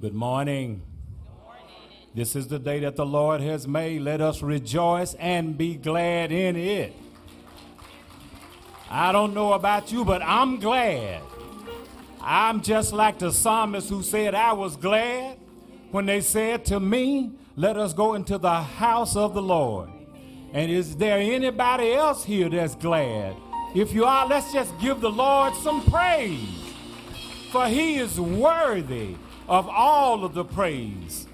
Good morning. This is the day that the Lord has made. Let us rejoice and be glad in it. I don't know about you, but I'm glad. I'm just like the psalmist who said, I was glad when they said to me, Let us go into the house of the Lord. And is there anybody else here that's glad? If you are, let's just give the Lord some praise. For he is worthy of all of the praise.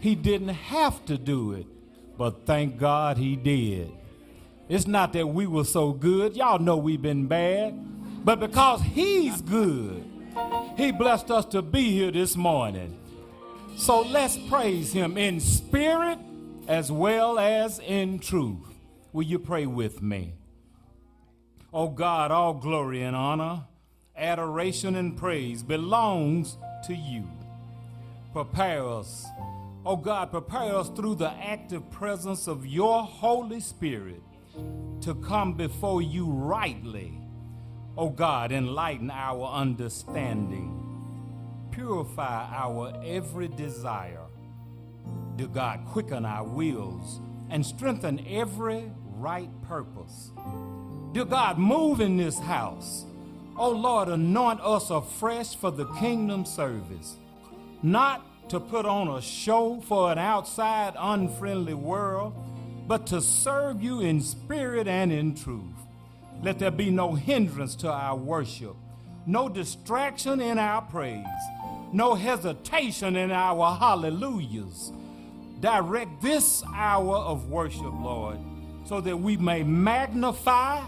He didn't have to do it, but thank God he did. It's not that we were so good. Y'all know we've been bad. But because he's good, he blessed us to be here this morning. So let's praise him in spirit as well as in truth. Will you pray with me? Oh God, all glory and honor, adoration and praise belongs to you. Prepare us. Oh God, prepare us through the active presence of your Holy Spirit to come before you rightly. Oh God, enlighten our understanding, purify our every desire. Do God quicken our wills and strengthen every right purpose. Dear God, move in this house. Oh Lord, anoint us afresh for the kingdom service, not to put on a show for an outside unfriendly world, but to serve you in spirit and in truth. Let there be no hindrance to our worship, no distraction in our praise, no hesitation in our hallelujahs. Direct this hour of worship, Lord, so that we may magnify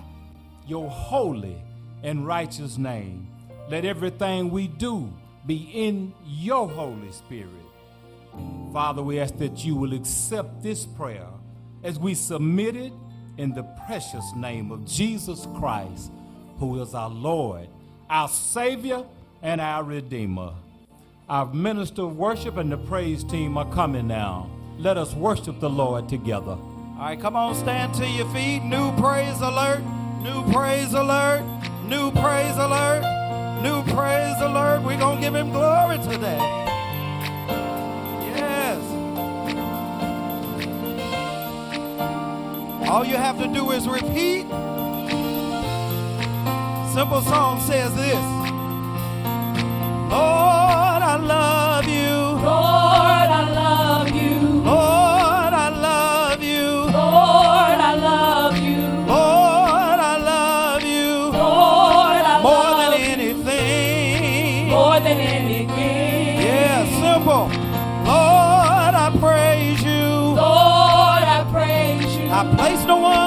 your holy and righteous name. Let everything we do be in your Holy Spirit. Father, we ask that you will accept this prayer as we submit it in the precious name of Jesus Christ, who is our Lord, our Savior, and our Redeemer. Our minister of worship and the praise team are coming now. Let us worship the Lord together. All right, come on, stand to your feet. New praise alert, new praise alert, new praise alert, new praise alert. We're going to give him glory today. Yes. All you have to do is repeat. Simple song says this Lord, I love you. Than anything. Yeah, simple. Lord, I praise you. Lord, I praise you. I place no one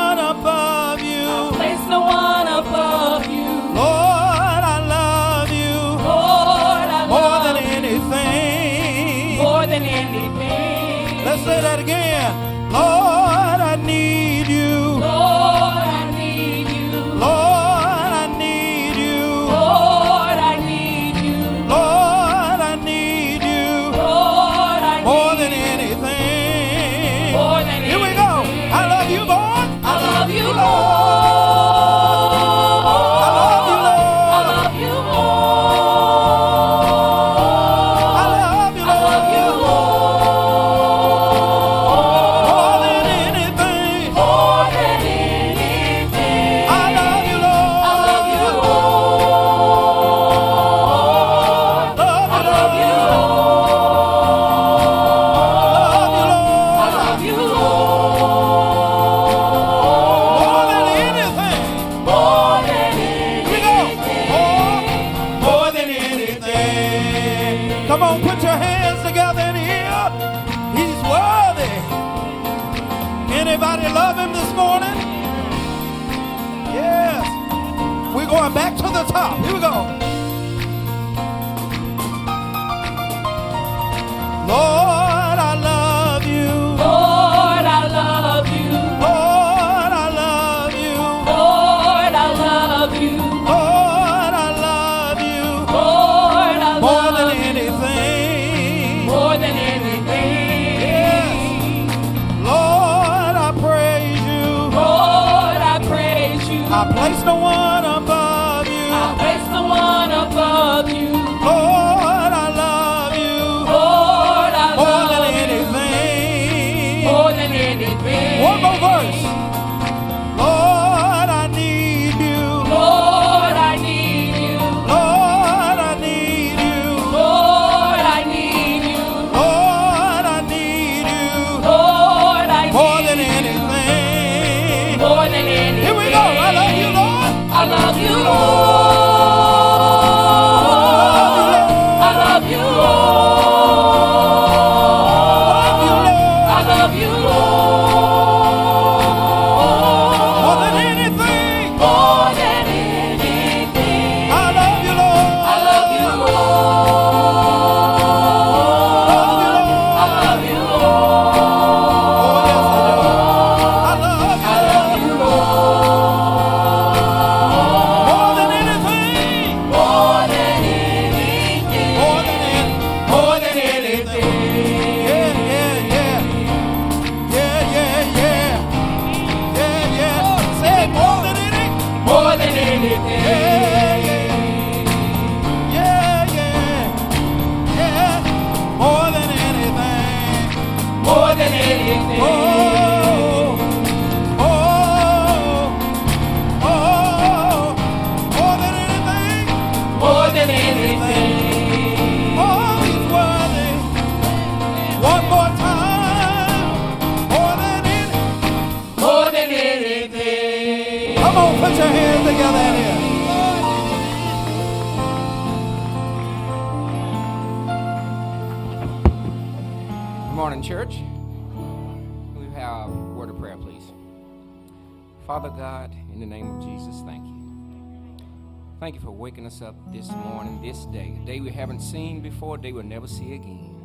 haven't seen before, they we'll never see again.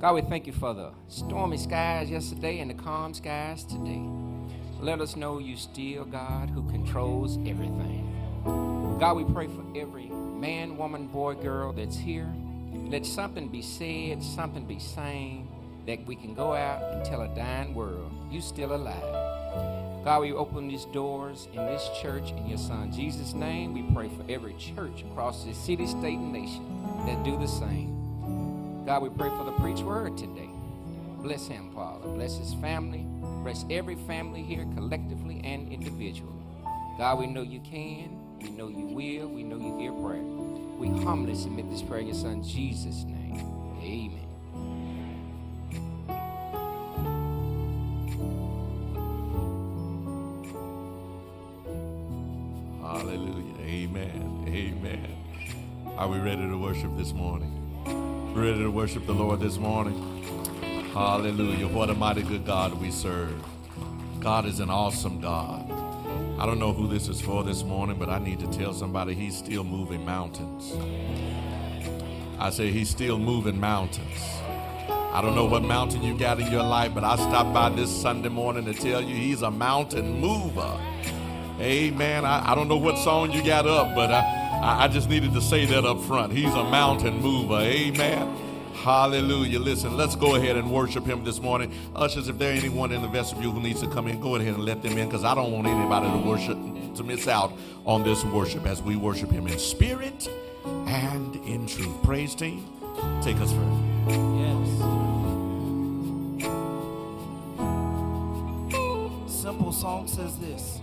God, we thank you for the stormy skies yesterday and the calm skies today. Let us know you still God who controls everything. God, we pray for every man, woman, boy, girl that's here. Let something be said, something be sang, that we can go out and tell a dying world, you still alive. God, we open these doors in this church in your son Jesus' name. We pray for every church across this city, state, and nation that do the same. God, we pray for the preach word today. Bless him, Father. Bless his family. Bless every family here collectively and individually. God, we know you can. We know you will. We know you hear prayer. We humbly submit this prayer in your son Jesus' name. Amen. Amen. Amen. Are we ready to worship this morning? Ready to worship the Lord this morning? Hallelujah. What a mighty good God we serve. God is an awesome God. I don't know who this is for this morning, but I need to tell somebody he's still moving mountains. I say he's still moving mountains. I don't know what mountain you got in your life, but I stopped by this Sunday morning to tell you he's a mountain mover. Amen. I, I don't know what song you got up, but I, I just needed to say that up front. He's a mountain mover. Amen. Hallelujah. Listen, let's go ahead and worship him this morning. Ushers, if there anyone in the vestibule who needs to come in, go ahead and let them in because I don't want anybody to worship to miss out on this worship as we worship him in spirit and in truth. Praise team, take us further. Yes. Simple song says this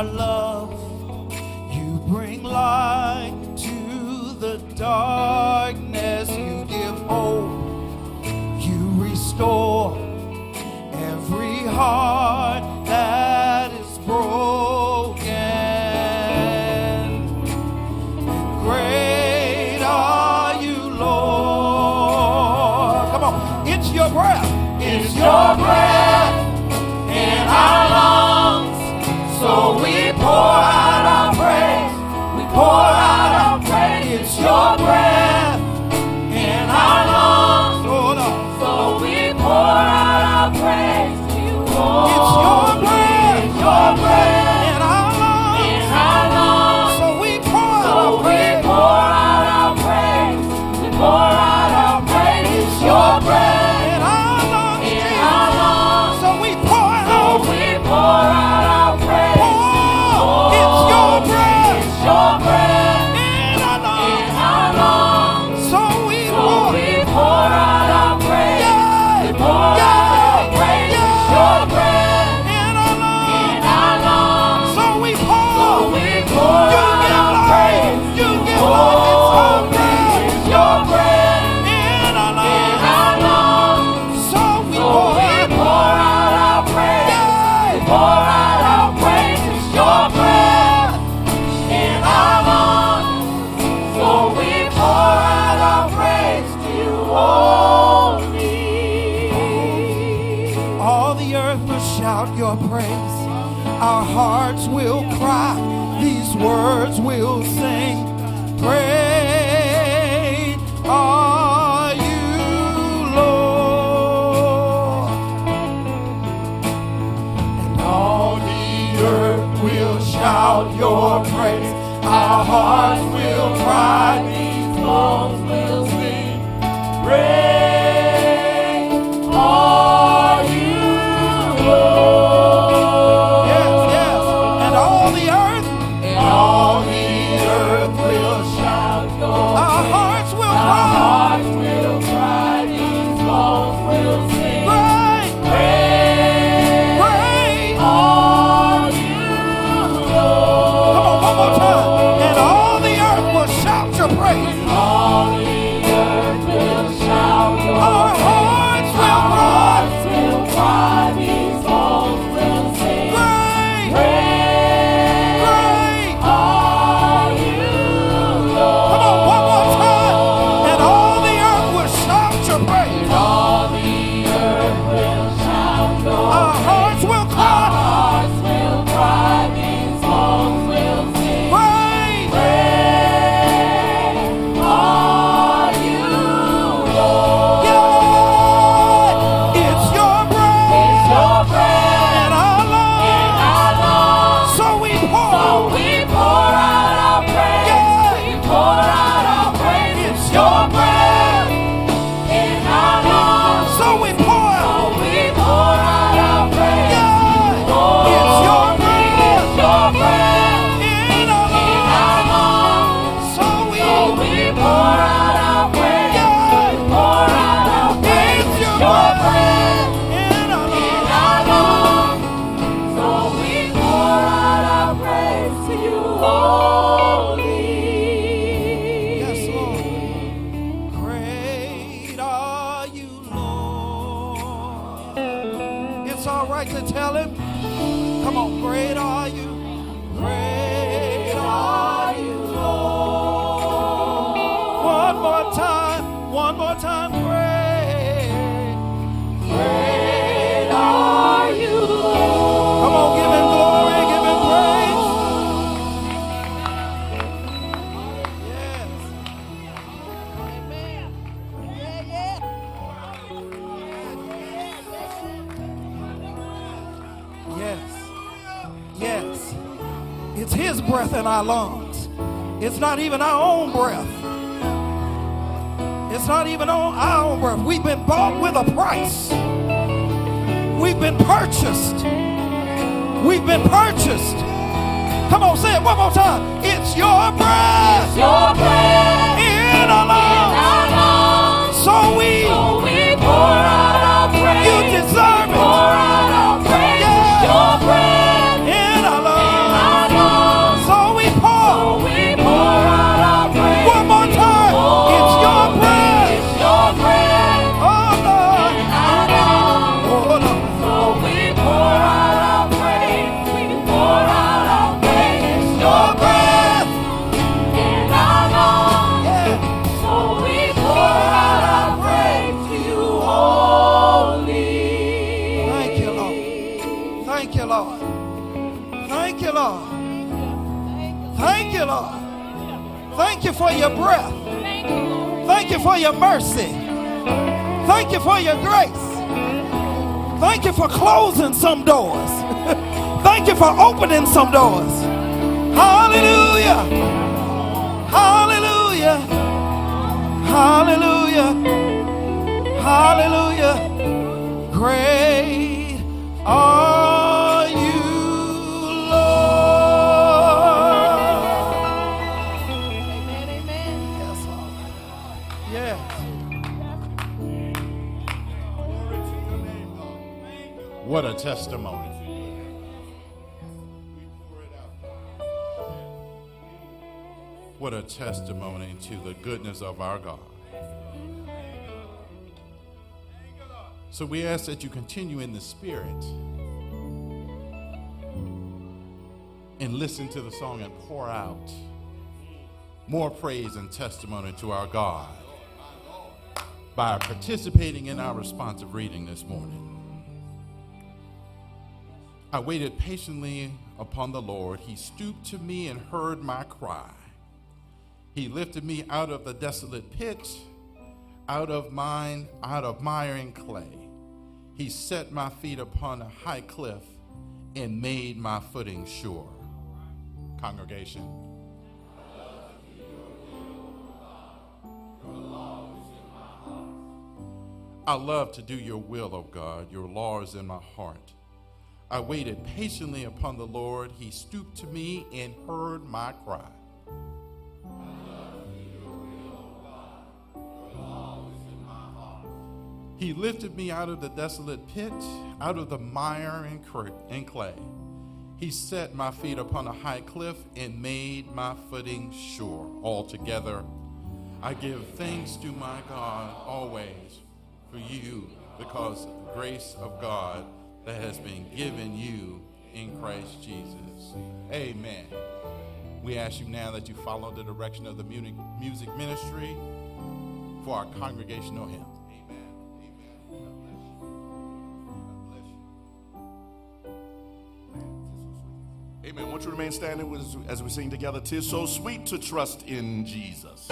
Are love. You bring light to the darkness. You give hope. You restore every heart that is broken. Great are you, Lord. Come on. It's your breath. It's your It's your breath. It's your your mercy. Thank you for your grace. Thank you for closing some doors. Thank you for opening some doors. Hallelujah. Hallelujah. Hallelujah. Hallelujah. Great. Oh. What a testimony. What a testimony to the goodness of our God. So we ask that you continue in the spirit and listen to the song and pour out more praise and testimony to our God by participating in our responsive reading this morning. I waited patiently upon the Lord. He stooped to me and heard my cry. He lifted me out of the desolate pit, out of mine, out of mire and clay. He set my feet upon a high cliff and made my footing sure. Congregation. I love to do your will, O God. Your law is in my heart. I waited patiently upon the Lord. He stooped to me and heard my cry. He lifted me out of the desolate pit, out of the mire and, clay. He set my feet upon a high cliff and made my footing sure. Altogether, I give thanks to my God always for you because of the grace of God that has been given you in Christ Jesus. Amen. We ask you now that you follow the direction of the music ministry for our congregational hymn. Amen. Amen. Won't you remain standing as we sing together? Tis so sweet to trust in Jesus.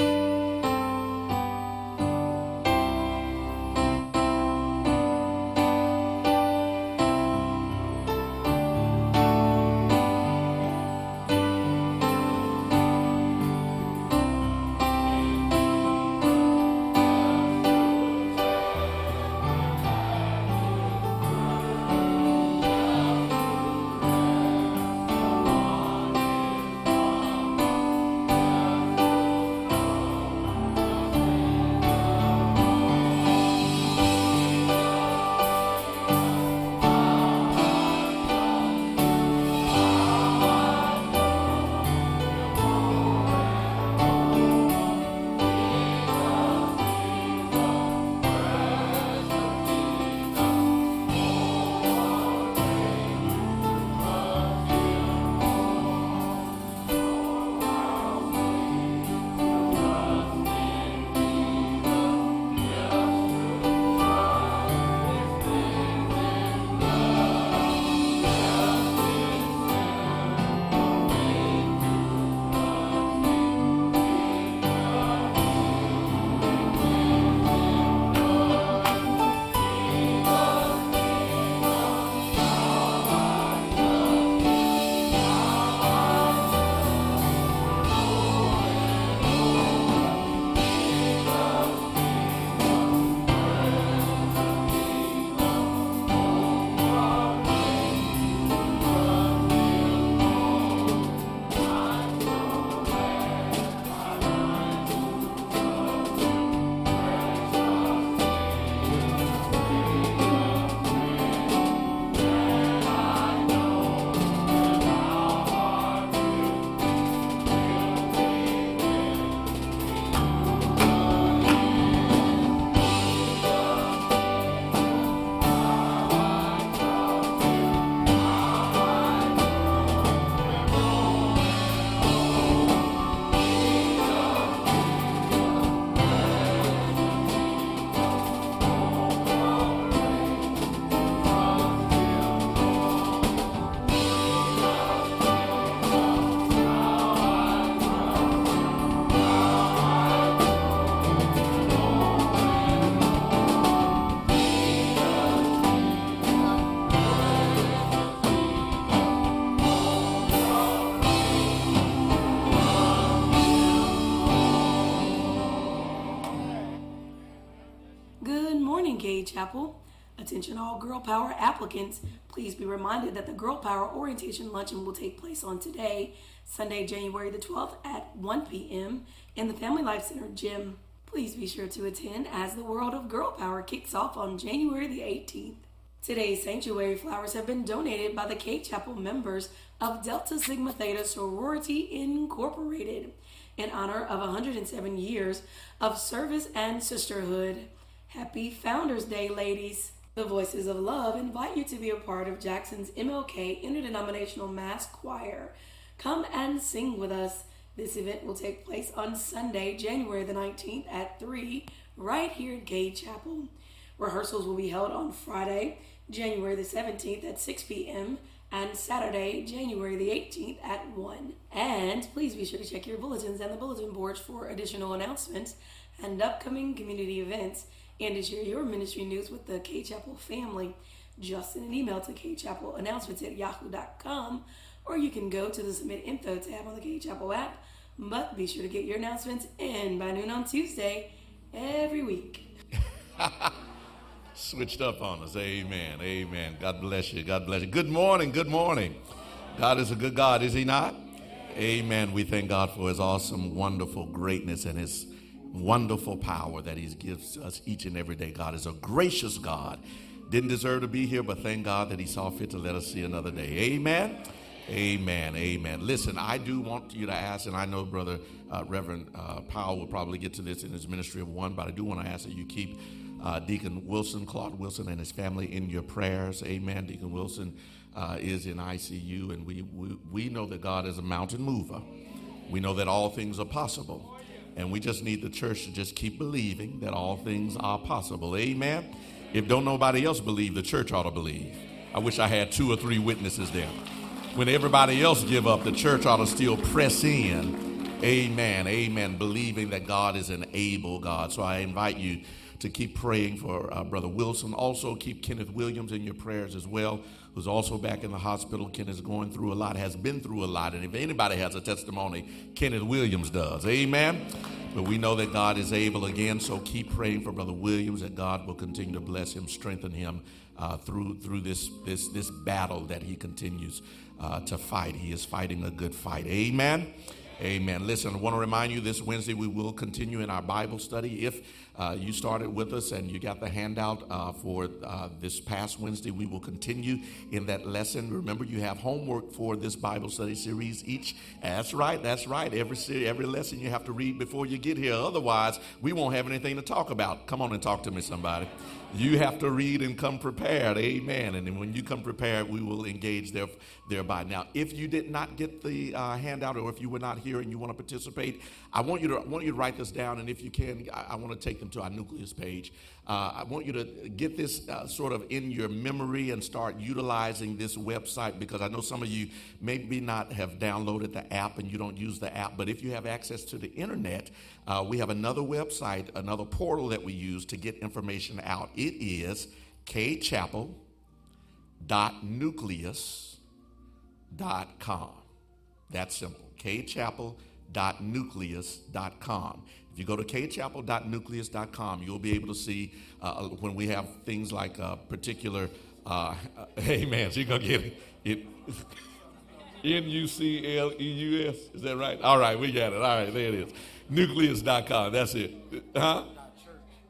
Chapel. Attention all Girl Power applicants. Please be reminded that the Girl Power Orientation Luncheon will take place on today, Sunday, January the 12th at 1 p.m. in the Family Life Center gym. Please be sure to attend as the World of Girl Power kicks off on January the 18th. Today's sanctuary flowers have been donated by the Cade Chapel members of Delta Sigma Theta Sorority Incorporated in honor of 107 years of service and sisterhood. Happy Founders Day, ladies. The Voices of Love invite you to be a part of Jackson's MLK Interdenominational Mass Choir. Come and sing with us. This event will take place on Sunday, January the 19th at 3, right here at Cade Chapel. Rehearsals will be held on Friday, January the 17th at 6 p.m. and Saturday, January the 18th at 1. And please be sure to check your bulletins and the bulletin boards for additional announcements and upcoming community events and to share your ministry news with the Cade Chapel family. Just send an email to kchapelannouncements at yahoo.com or you can go to the Submit Info tab on the Cade Chapel app. But be sure to get your announcements in by noon on Tuesday every week. Switched up on us. Amen. Amen. God bless you. God bless you. Good morning. Good morning. God is a good God, is He not? Amen. We thank God for His awesome, wonderful greatness and His wonderful power that He gives us each and every day. God is a gracious God. Didn't deserve to be here, but thank God that He saw fit to let us see another day. Amen. Amen. Amen. Listen, I do want you to ask, and I know Brother uh, Reverend uh, Powell will probably get to this in his ministry of one, but I do want to ask that you keep uh, Deacon Wilson, Claude Wilson, and his family in your prayers. Amen. Deacon Wilson uh, is in ICU, and we, we, we know that God is a mountain mover. We know that all things are possible. And we just need the church to just keep believing that all things are possible. Amen. If don't nobody else believe, the church ought to believe. I wish I had two or three witnesses there. When everybody else give up, the church ought to still press in. Amen. Amen. Believing that God is an able God. So I invite you to keep praying for uh, Brother Wilson. Also, keep Kenneth Williams in your prayers as well, who's also back in the hospital. Kenneth is going through a lot, has been through a lot. And if anybody has a testimony, Kenneth Williams does. Amen. But we know that God is able again, so keep praying for Brother Williams that God will continue to bless him, strengthen him uh, through through this this this battle that he continues uh, to fight. He is fighting a good fight. Amen. Amen. Listen, I want to remind you this Wednesday we will continue in our Bible study. If uh, you started with us and you got the handout uh, for uh, this past Wednesday, we will continue in that lesson. Remember, you have homework for this Bible study series each. That's right. That's right. Every every lesson you have to read before you get here. Otherwise, we won't have anything to talk about. Come on and talk to me, somebody. You have to read and come prepared. Amen. And then when you come prepared, we will engage there, thereby. Now, if you did not get the uh, handout or if you were not here and you want to participate, I want you to, I want you to write this down. And if you can, I, I want to take them to our nucleus page. Uh, I want you to get this uh, sort of in your memory and start utilizing this website because I know some of you maybe not have downloaded the app and you don't use the app. But if you have access to the internet, uh, we have another website, another portal that we use to get information out. It is kchapel.nucleus.com. That's simple. kchapel.nucleus.com. If you go to kchapel.nucleus.com, you'll be able to see uh, when we have things like a particular, uh, hey man, so you're to get it. N U C L E U S. Is that right? All right, we got it. All right, there it is. Nucleus.com. That's it. Huh?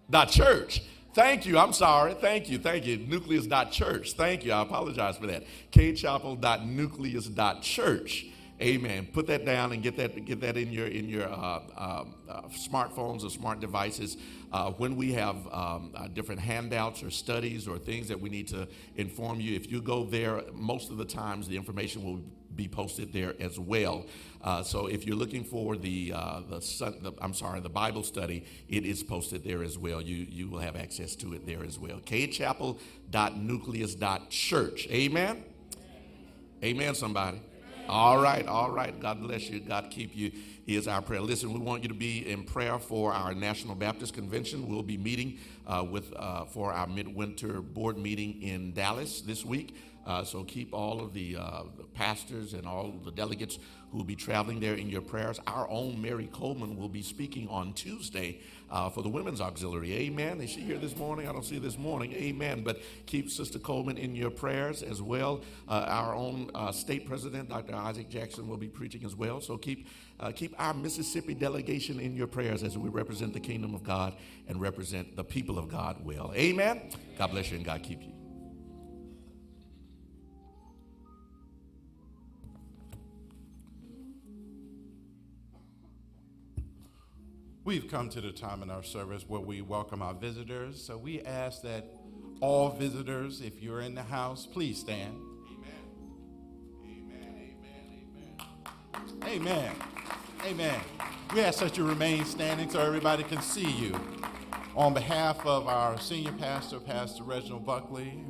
Dot church. Thank you. I'm sorry. Thank you. Thank you. Nucleus.church. Thank you. I apologize for that. kchapel.nucleus.church. Amen. Put that down and get that get that in your in your uh, uh, uh, smartphones or smart devices. Uh, when we have um, uh, different handouts or studies or things that we need to inform you, if you go there, most of the times the information will be posted there as well. Uh, so if you're looking for the, the, the, I'm sorry, the Bible study, it is posted there as well. You, you will have access to it there as well. kchapel.nucleus.church. Amen? Amen, somebody. All right, all right. God bless you. God keep you. Is our prayer. Listen, we want you to be in prayer for our National Baptist Convention. We'll be meeting uh, with uh, for our midwinter board meeting in Dallas this week. Uh, so keep all of the, uh, the, pastors and all the delegates who will be traveling there in your prayers. Our own Mary Coleman will be speaking on Tuesday uh, for the Women's Auxiliary. Amen. Is she here this morning? I don't see this morning. Amen. But keep Sister Coleman in your prayers as well. Uh, our own uh, state president, Dr. Isaac Jackson, will be preaching as well. So keep uh, keep our Mississippi delegation in your prayers as we represent the kingdom of God and represent the people of God well. Amen. God bless you and God keep you. We've come to the time in our service where we welcome our visitors. So we ask that all visitors, if you're in the house, please stand. Amen. Amen. Amen. Amen. Amen. We ask that you remain standing so everybody can see you. On behalf of our senior pastor, Pastor Reginald Buckley,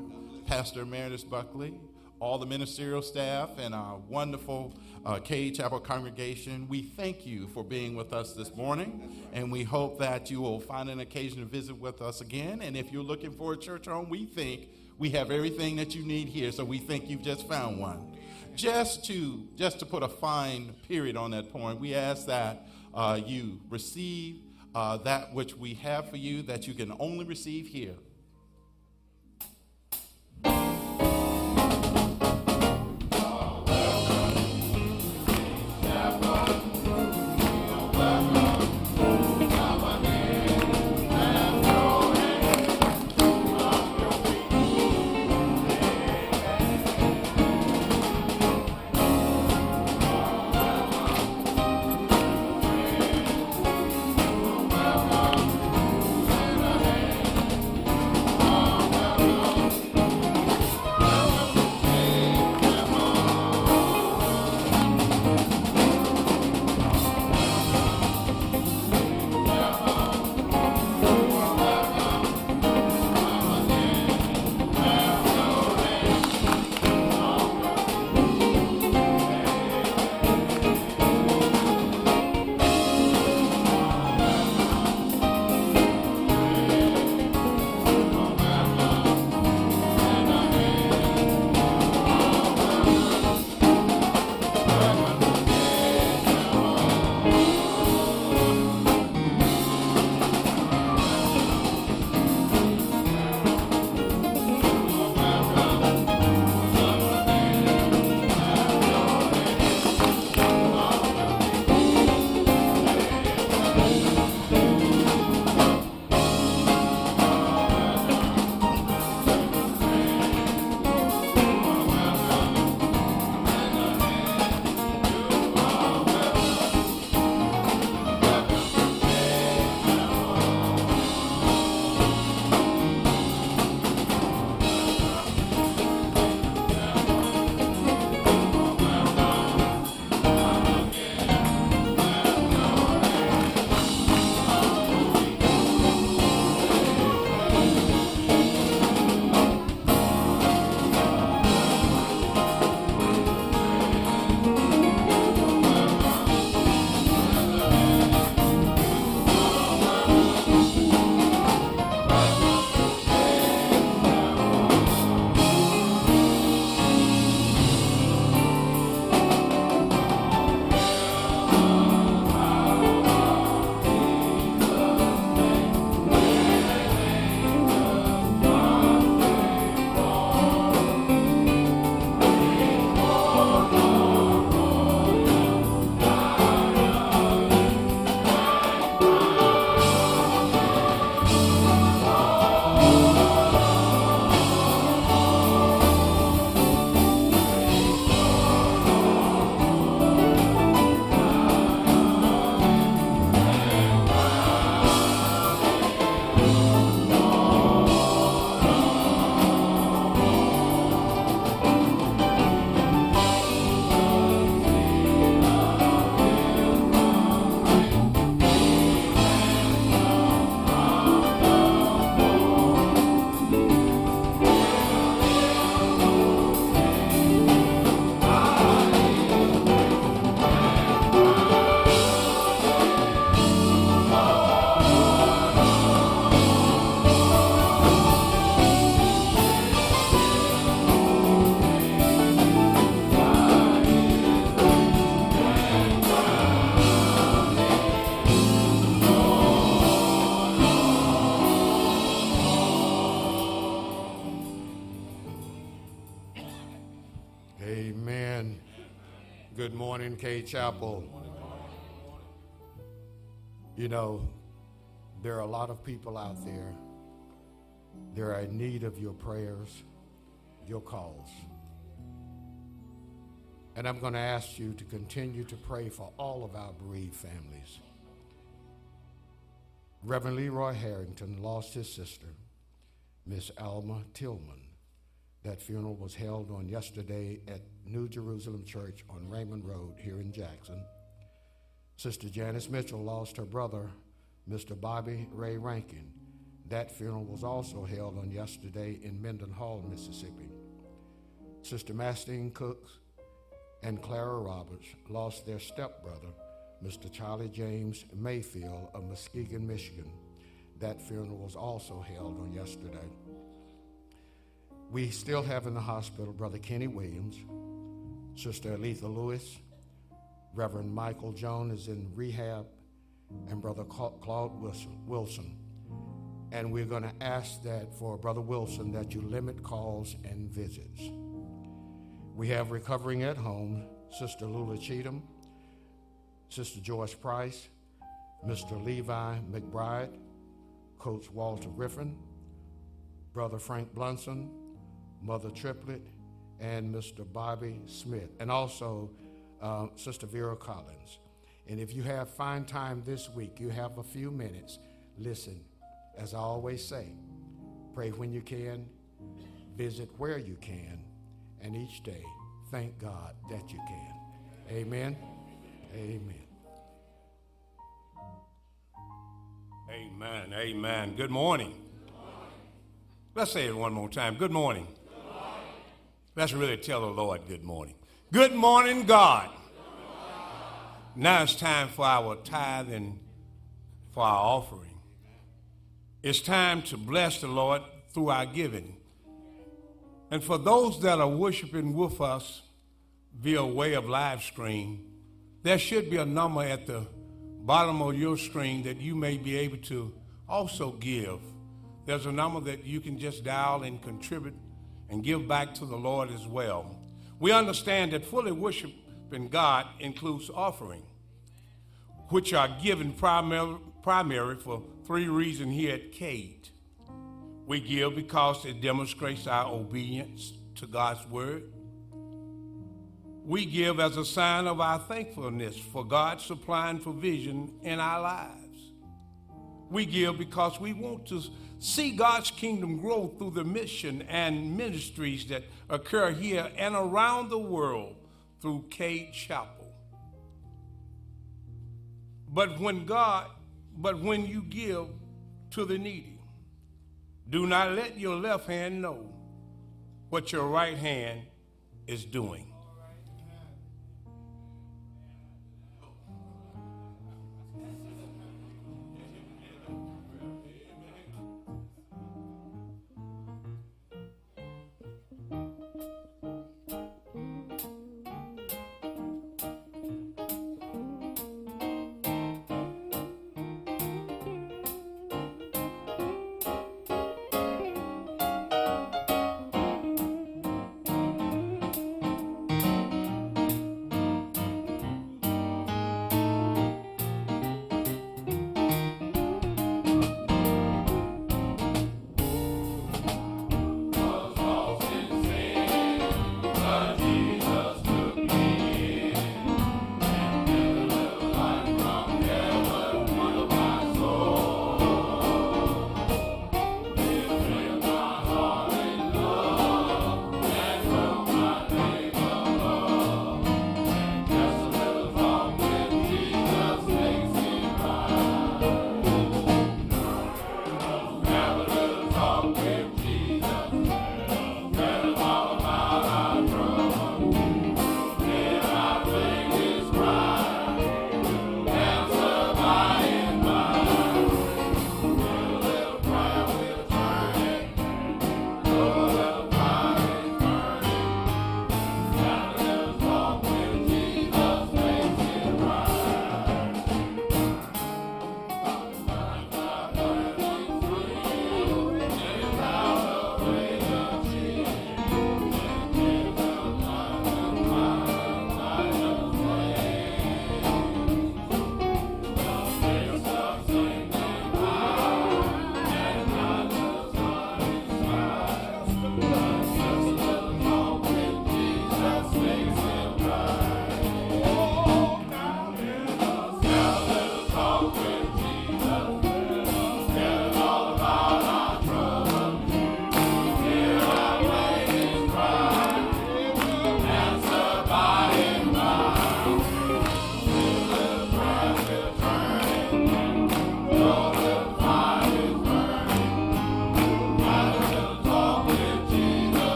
Pastor Emeritus Buckley, all the ministerial staff, and our wonderful uh, Cade Chapel congregation. We thank you for being with us this morning, and we hope that you will find an occasion to visit with us again. And if you're looking for a church home, we think we have everything that you need here, so we think you've just found one. Just to just to put a fine period on that point, we ask that uh, you receive uh, that which we have for you that you can only receive here. Cade Chapel. You know, there are a lot of people out there. They're in need of your prayers, your calls. And I'm going to ask you to continue to pray for all of our bereaved families. Reverend Leroy Harrington lost his sister, Miss Alma Tillman. That funeral was held on yesterday at New Jerusalem Church on Raymond Road here in Jackson. Sister Janice Mitchell lost her brother, Mr. Bobby Ray Rankin. That funeral was also held on yesterday in Mendenhall, Mississippi. Sister Mastine Cooks and Clara Roberts lost their stepbrother, Mr. Charlie James Mayfield of Muskegon, Michigan. That funeral was also held on yesterday. We still have in the hospital Brother Kenny Williams, Sister Aletha Lewis, Reverend Michael Jones is in rehab, and Brother Claude Wilson. And we're going to ask that for Brother Wilson that you limit calls and visits. We have recovering at home Sister Lula Cheatham, Sister Joyce Price, Mr. Levi McBride, Coach Walter Griffin, Brother Frank Blunson, Mother Triplet, and Mr. Bobby Smith, and also uh, Sister Vera Collins. And if you have fine time this week, you have a few minutes, listen. As I always say, pray when you can, visit where you can, and each day thank God that you can. Amen. Amen. Amen. Amen. Good morning. Let's say it one more time. Good morning. Let's really tell the Lord good morning. Good morning, God. Now it's time for our tithe and for our offering. It's time to bless the Lord through our giving. And for those that are worshiping with us via way of live stream, there should be a number at the bottom of your screen that you may be able to also give. There's a number that you can just dial and contribute and give back to the Lord as well. We understand that fully worshiping God includes offering, which are given primary, primary for three reasons here at Cade. We give because it demonstrates our obedience to God's word. We give as a sign of our thankfulness for God supplying provision in our lives. We give because we want to see God's kingdom grow through the mission and ministries that occur here and around the world through Cade Chapel. But when God, but when you give to the needy, do not let your left hand know what your right hand is doing.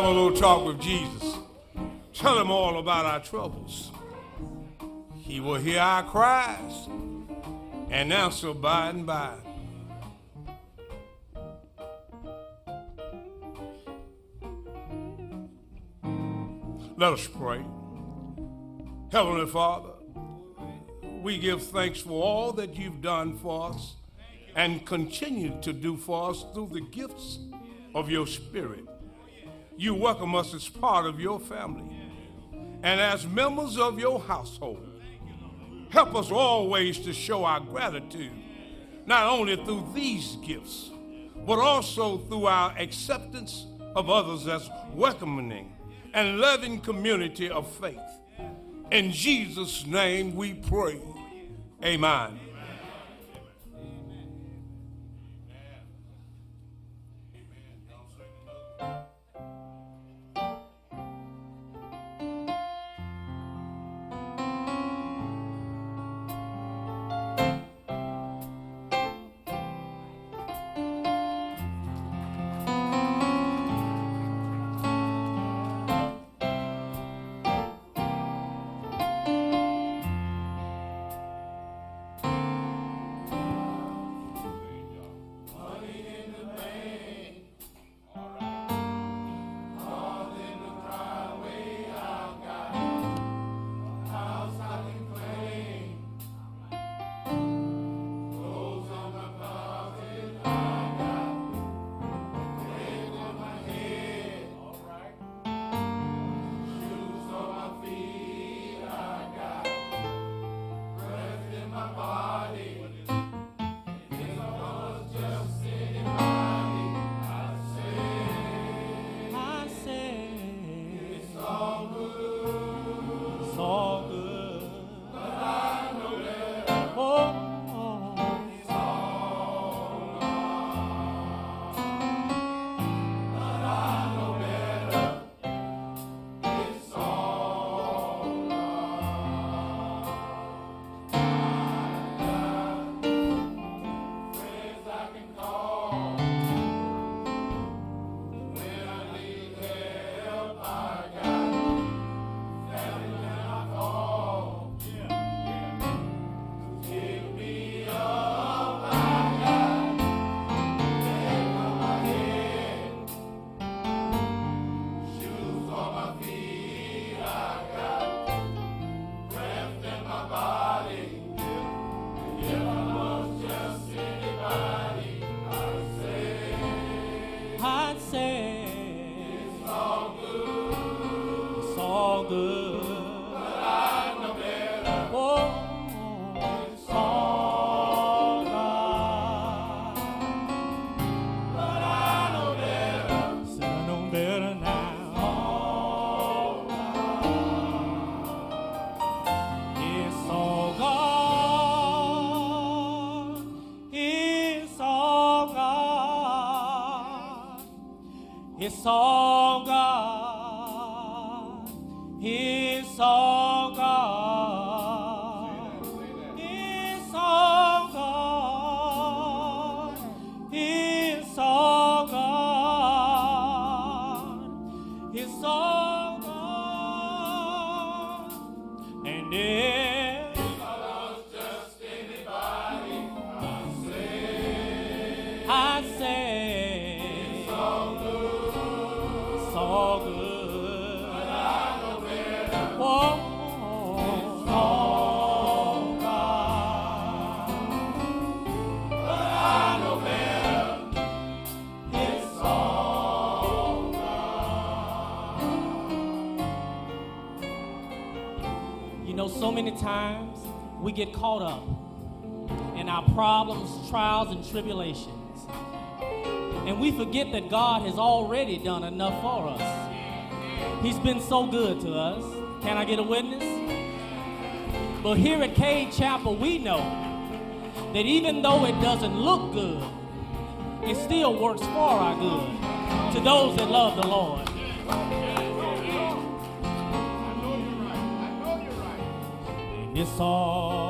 Have a little talk with Jesus. Tell him all about our troubles. He will hear our cries and answer by and by. Let us pray. Heavenly Father, we give thanks for all that you've done for us and continue to do for us through the gifts of your Spirit. You welcome us as part of your family and as members of your household. Help us always to show our gratitude, not only through these gifts, but also through our acceptance of others as welcoming and loving community of faith. In Jesus' name we pray. Amen. All God. It's all we get caught up in our problems, trials, and tribulations. And we forget that God has already done enough for us. He's been so good to us. Can I get a witness? But here at Cade Chapel, we know that even though it doesn't look good, it still works for our good to those that love the Lord. It's all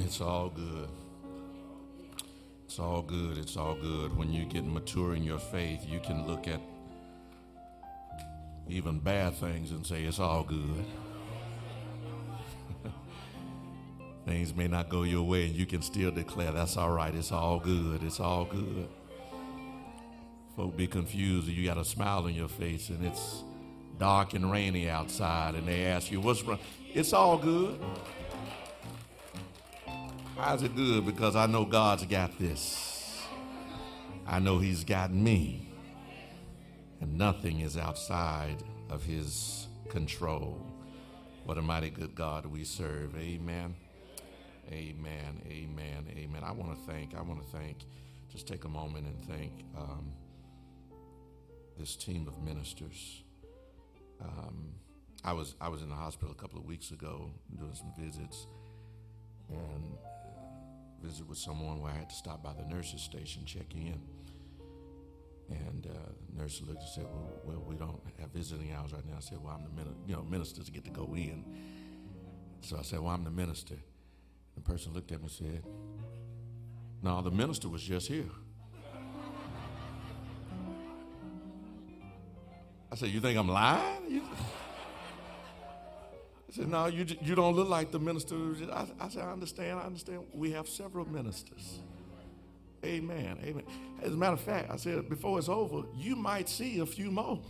it's all good. It's all good. It's all good. When you get mature in your faith, you can look at even bad things and say, it's all good. things may not go your way, and you can still declare, that's all right. It's all good. It's all good. Folk be confused, you got a smile on your face, and it's dark and rainy outside, and they ask you, what's wrong? It's all good. How's it good? Because I know God's got this. I know He's got me. And nothing is outside of His control. What a mighty good God we serve. Amen. Amen. Amen. Amen. I want to thank, I want to thank, just take a moment and thank um, this team of ministers. Um, I was I was in the hospital a couple of weeks ago doing some visits, and visit with someone where I had to stop by the nurses station check in. And uh, the nurse looked and said, well, well, we don't have visiting hours right now. I said, well, I'm the min- you know ministers get to go in. So I said, well, I'm the minister. The person looked at me and said, no, the minister was just here. I said, you think I'm lying? I said, no, you, you don't look like the minister. I, I said, I understand, I understand. We have several ministers. Amen, amen. As a matter of fact, I said, before it's over, you might see a few more.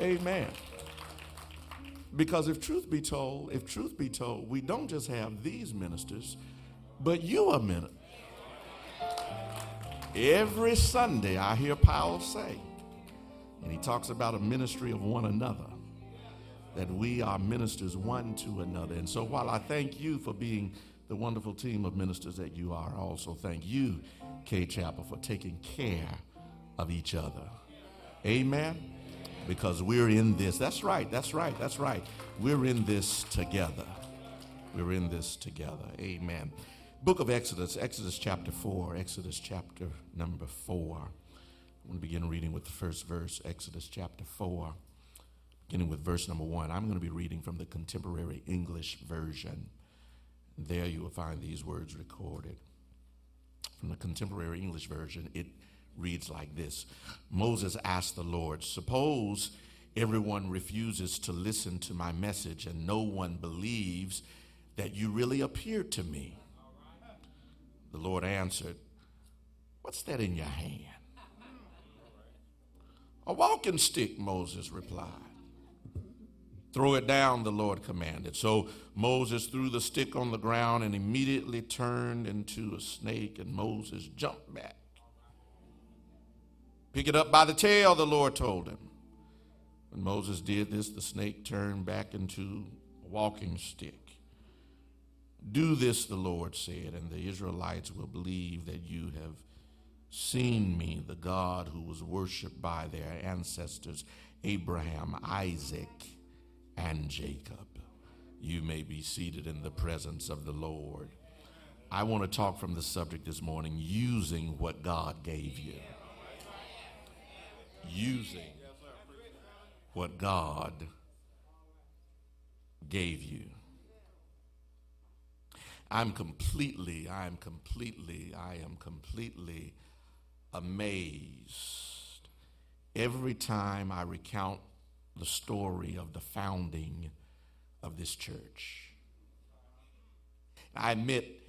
Amen. Because if truth be told, if truth be told, we don't just have these ministers, but you are ministers. Every Sunday, I hear Powell say, and he talks about a ministry of one another, that we are ministers one to another. And so while I thank you for being the wonderful team of ministers that you are, I also thank you, Cade Chapel, for taking care of each other. Amen. Because we're in this. That's right, that's right, that's right. We're in this together. We're in this together. Amen. Book of Exodus, Exodus chapter 4, Exodus chapter number 4. I'm going to begin reading with the first verse, Exodus chapter 4, beginning with verse number 1. I'm going to be reading from the contemporary English version. There you will find these words recorded. From the contemporary English version, it reads like this Moses asked the Lord, Suppose everyone refuses to listen to my message and no one believes that you really appeared to me. The Lord answered, What's that in your hand? A walking stick, Moses replied. Throw it down, the Lord commanded. So Moses threw the stick on the ground and immediately turned into a snake, and Moses jumped back. Pick it up by the tail, the Lord told him. When Moses did this, the snake turned back into a walking stick. Do this, the Lord said, and the Israelites will believe that you have seen me, the God who was worshiped by their ancestors, Abraham, Isaac, and Jacob. You may be seated in the presence of the Lord. I want to talk from the subject this morning using what God gave you. Using what God gave you. I'm completely, I am completely, I am completely amazed every time I recount the story of the founding of this church. I admit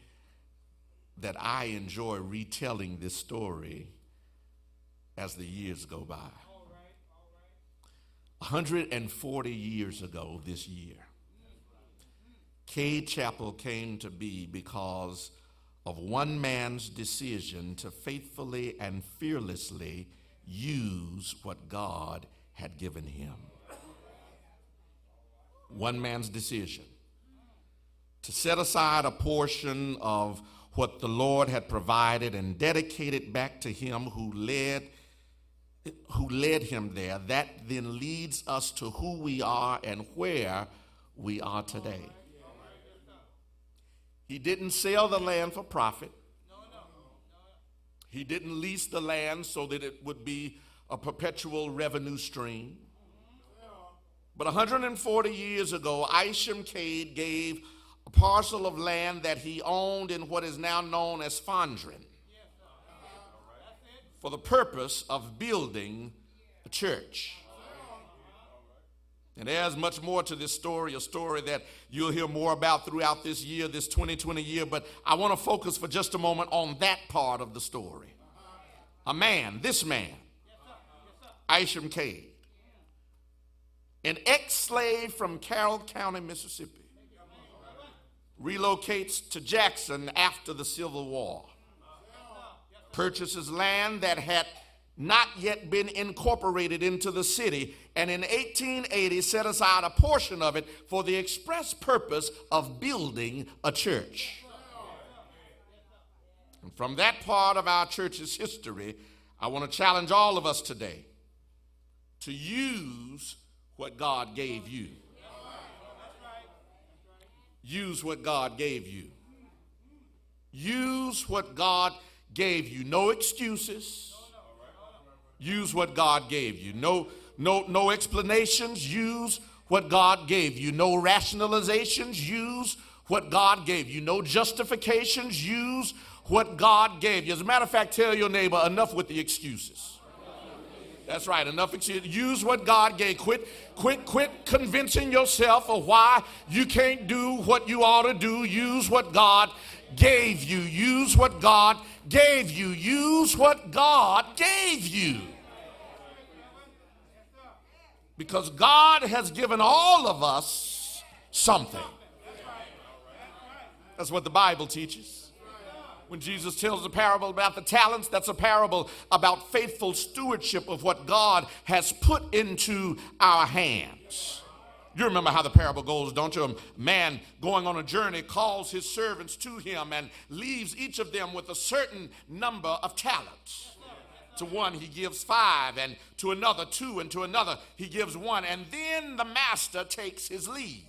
that I enjoy retelling this story as the years go by. 140 years ago this year, Cade Chapel came to be because of one man's decision to faithfully and fearlessly use what God had given him. One man's decision. To set aside a portion of what the Lord had provided and dedicate it back to him who led who led him there that then leads us to who we are and where we are today. He didn't sell the land for profit. He didn't lease the land so that it would be a perpetual revenue stream but 140 years ago Isham Cade gave a parcel of land that he owned in what is now known as Fondren for the purpose of building a church. And there's much more to this story, a story that you'll hear more about throughout this year, this 2020 year, but I want to focus for just a moment on that part of the story. A man, this man, Isham Cade, an ex slave from Carroll County, Mississippi, relocates to Jackson after the Civil War purchases land that had not yet been incorporated into the city, and in 1880 set aside a portion of it for the express purpose of building a church. And from that part of our church's history, I want to challenge all of us today to use what God gave you. Use what God gave you. Use what God gave you. No excuses. Use what God gave you. No, no, no explanations. Use what God gave you. No rationalizations. Use what God gave you. No justifications. Use what God gave you. As a matter of fact, tell your neighbor enough with the excuses. That's right. Enough excuses. Use what God gave. Quit, quit, quit convincing yourself of why you can't do what you ought to do. Use what God gave you. Use what God gave you. Use what God gave you. Because God has given all of us something. That's what the Bible teaches. When Jesus tells the parable about the talents, that's a parable about faithful stewardship of what God has put into our hands. You remember how the parable goes, don't you? A man going on a journey calls his servants to him and leaves each of them with a certain number of talents. To one, he gives five, and to another, two, and to another, he gives one. And then the master takes his leave.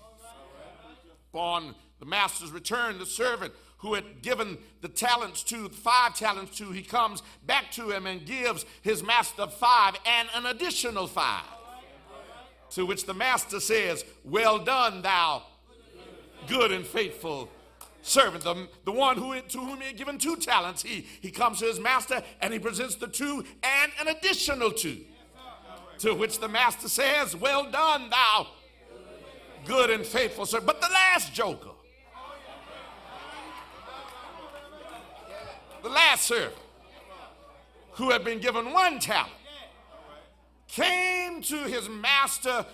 Upon the master's return, the servant who had given the talents to, five talents to, he comes back to him and gives his master five and an additional five. To which the master says, Well done, thou good and faithful servant. The, the one who, to whom he had given two talents, he, he comes to his master and he presents the two and an additional two. To which the master says, Well done, thou good and faithful servant. But the last joker, the last servant, who had been given one talent, came to his master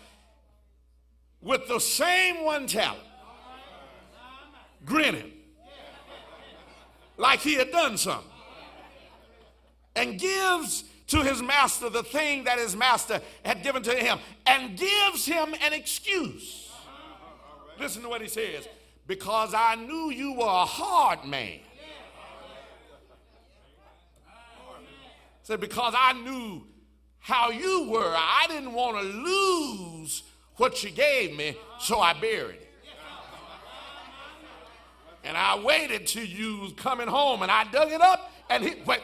with the same one talent, grinning like he had done something, and gives to his master the thing that his master had given to him and gives him an excuse. Listen to what he says because I knew you were a hard man. Said, because I knew how you were, I didn't want to lose what you gave me, so I buried it. And I waited till you was coming home, and I dug it up, and he, wait,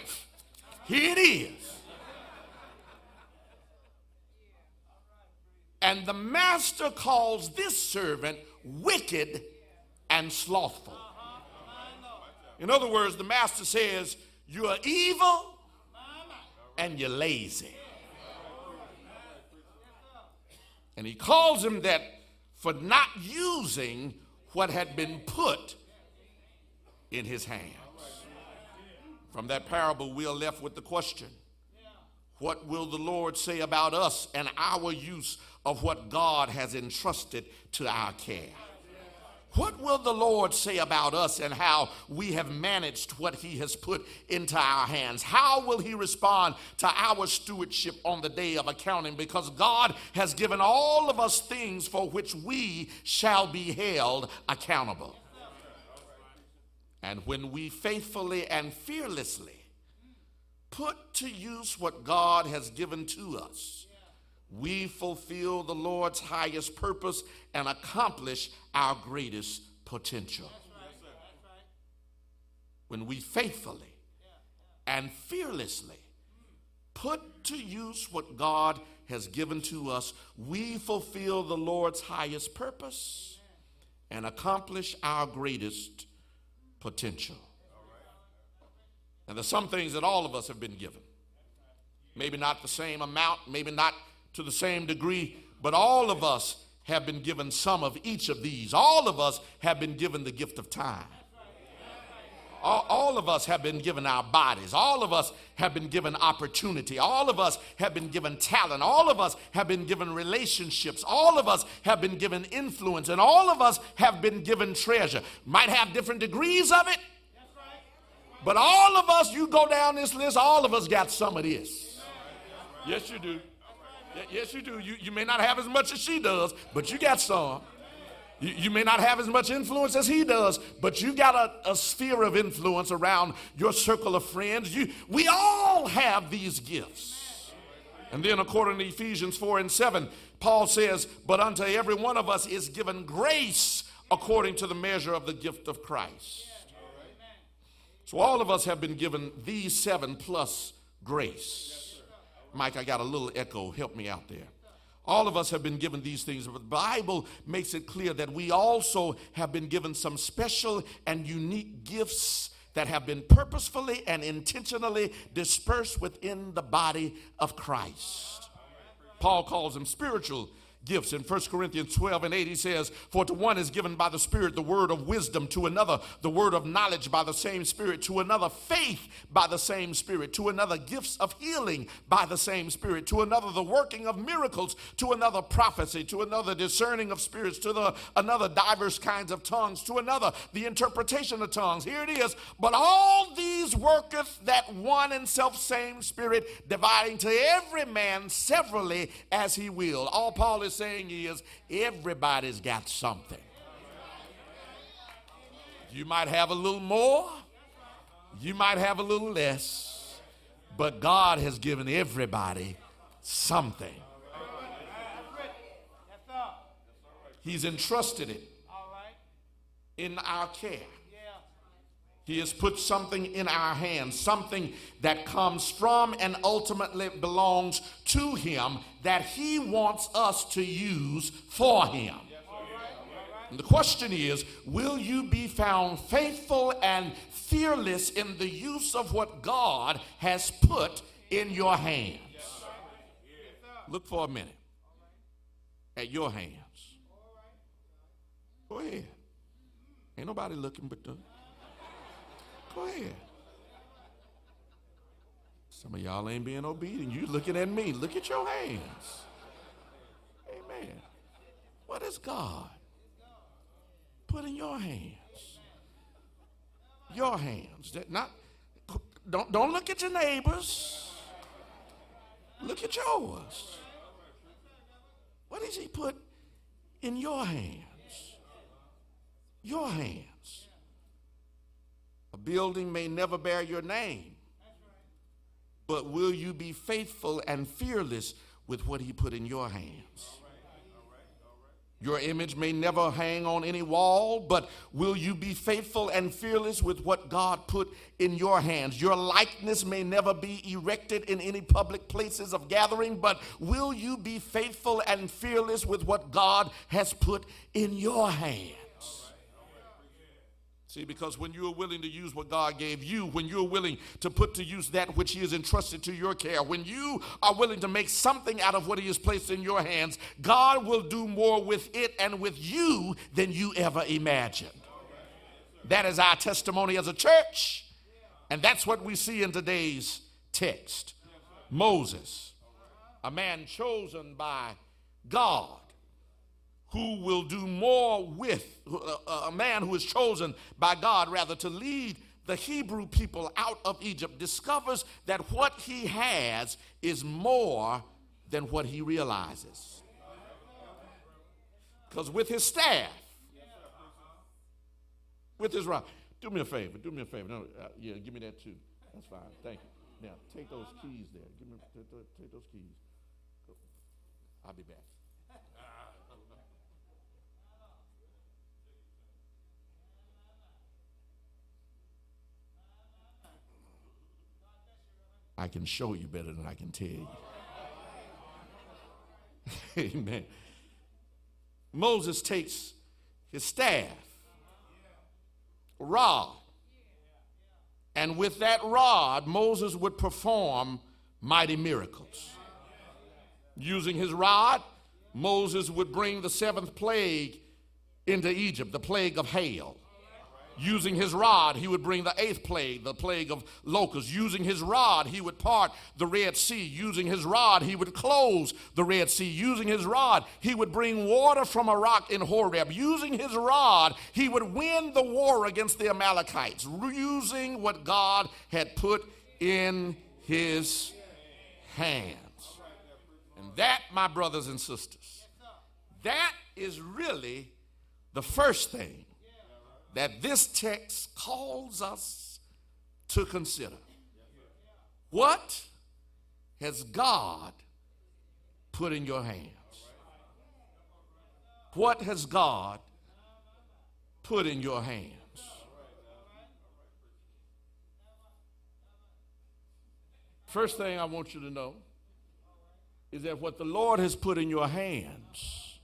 here it is. And the master calls this servant wicked and slothful. In other words, the master says, You are evil and you're lazy. And he calls him that for not using what had been put in his hands. From that parable, we are left with the question What will the Lord say about us and our use of what God has entrusted to our care? What will the Lord say about us and how we have managed what He has put into our hands? How will He respond to our stewardship on the day of accounting? Because God has given all of us things for which we shall be held accountable. And when we faithfully and fearlessly put to use what God has given to us, we fulfill the Lord's highest purpose and accomplish our greatest potential. When we faithfully and fearlessly put to use what God has given to us, we fulfill the Lord's highest purpose and accomplish our greatest potential. And there's some things that all of us have been given. Maybe not the same amount, maybe not to the same degree, but all of us have been given some of each of these. All of us have been given the gift of time. All, all, of us have been given our bodies. All of us have been given opportunity. All of us have been given talent. All of us have been given relationships. All of us have been given influence. And all of us have been given treasure. Might have different degrees of it. But all of us, you go down this list, all of us got some of this. Yes, you do. Yes, you do. You, you may not have as much as she does, but you got some. You, you may not have as much influence as he does, but you got a, a sphere of influence around your circle of friends. You, we all have these gifts. And then, according to Ephesians 4 and 7, Paul says, But unto every one of us is given grace according to the measure of the gift of Christ. So, all of us have been given these seven plus grace. Mike, I got a little echo. Help me out there. All of us have been given these things, but the Bible makes it clear that we also have been given some special and unique gifts that have been purposefully and intentionally dispersed within the body of Christ. Paul calls them spiritual gifts. In 1 Corinthians 12 and 8, he says, For to one is given by the Spirit the word of wisdom, to another the word of knowledge by the same Spirit, to another faith by the same Spirit, to another gifts of healing by the same Spirit, to another the working of miracles, to another prophecy, to another discerning of spirits, to the, another diverse kinds of tongues, to another the interpretation of tongues. Here it is. But all these worketh that one and self same Spirit, dividing to every man severally as he will. All Paul is saying is everybody's got something. You might have a little more, you might have a little less, but God has given everybody something. He's entrusted it in our care. He has put something in our hands, something that comes from and ultimately belongs to Him that He wants us to use for Him. And the question is will you be found faithful and fearless in the use of what God has put in your hands? Look for a minute at your hands. Go ahead. Ain't nobody looking but the. Go ahead. Some of y'all ain't being obedient. You looking at me. Look at your hands. Amen. What is God put in your hands? Your hands. That not don't don't look at your neighbors. Look at yours. What does he put in your hands? Your hands. A building may never bear your name, but will you be faithful and fearless with what he put in your hands? Your image may never hang on any wall, but will you be faithful and fearless with what God put in your hands? Your likeness may never be erected in any public places of gathering, but will you be faithful and fearless with what God has put in your hands? See, because when you're willing to use what God gave you, when you're willing to put to use that which He has entrusted to your care, when you are willing to make something out of what He has placed in your hands, God will do more with it and with you than you ever imagined. That is our testimony as a church, and that's what we see in today's text. Moses, a man chosen by God who will do more with, a man who is chosen by God rather to lead the Hebrew people out of Egypt, discovers that what he has is more than what he realizes. Because with his staff, with his rod, do me a favor, do me a favor. No, uh, yeah, give me that too. That's fine. Thank you. Now, take those keys there. Give me, take those keys. I'll be back. I can show you better than I can tell you. Amen. Moses takes his staff, rod, and with that rod, Moses would perform mighty miracles. Using his rod, Moses would bring the seventh plague into Egypt, the plague of hail. Using his rod, he would bring the eighth plague, the plague of locusts. Using his rod, he would part the Red Sea. Using his rod, he would close the Red Sea. Using his rod, he would bring water from a rock in Horeb. Using his rod, he would win the war against the Amalekites. Using what God had put in his hands. And that, my brothers and sisters, that is really the first thing that this text calls us to consider. What has God put in your hands? What has God put in your hands? First thing I want you to know is that what the Lord has put in your hands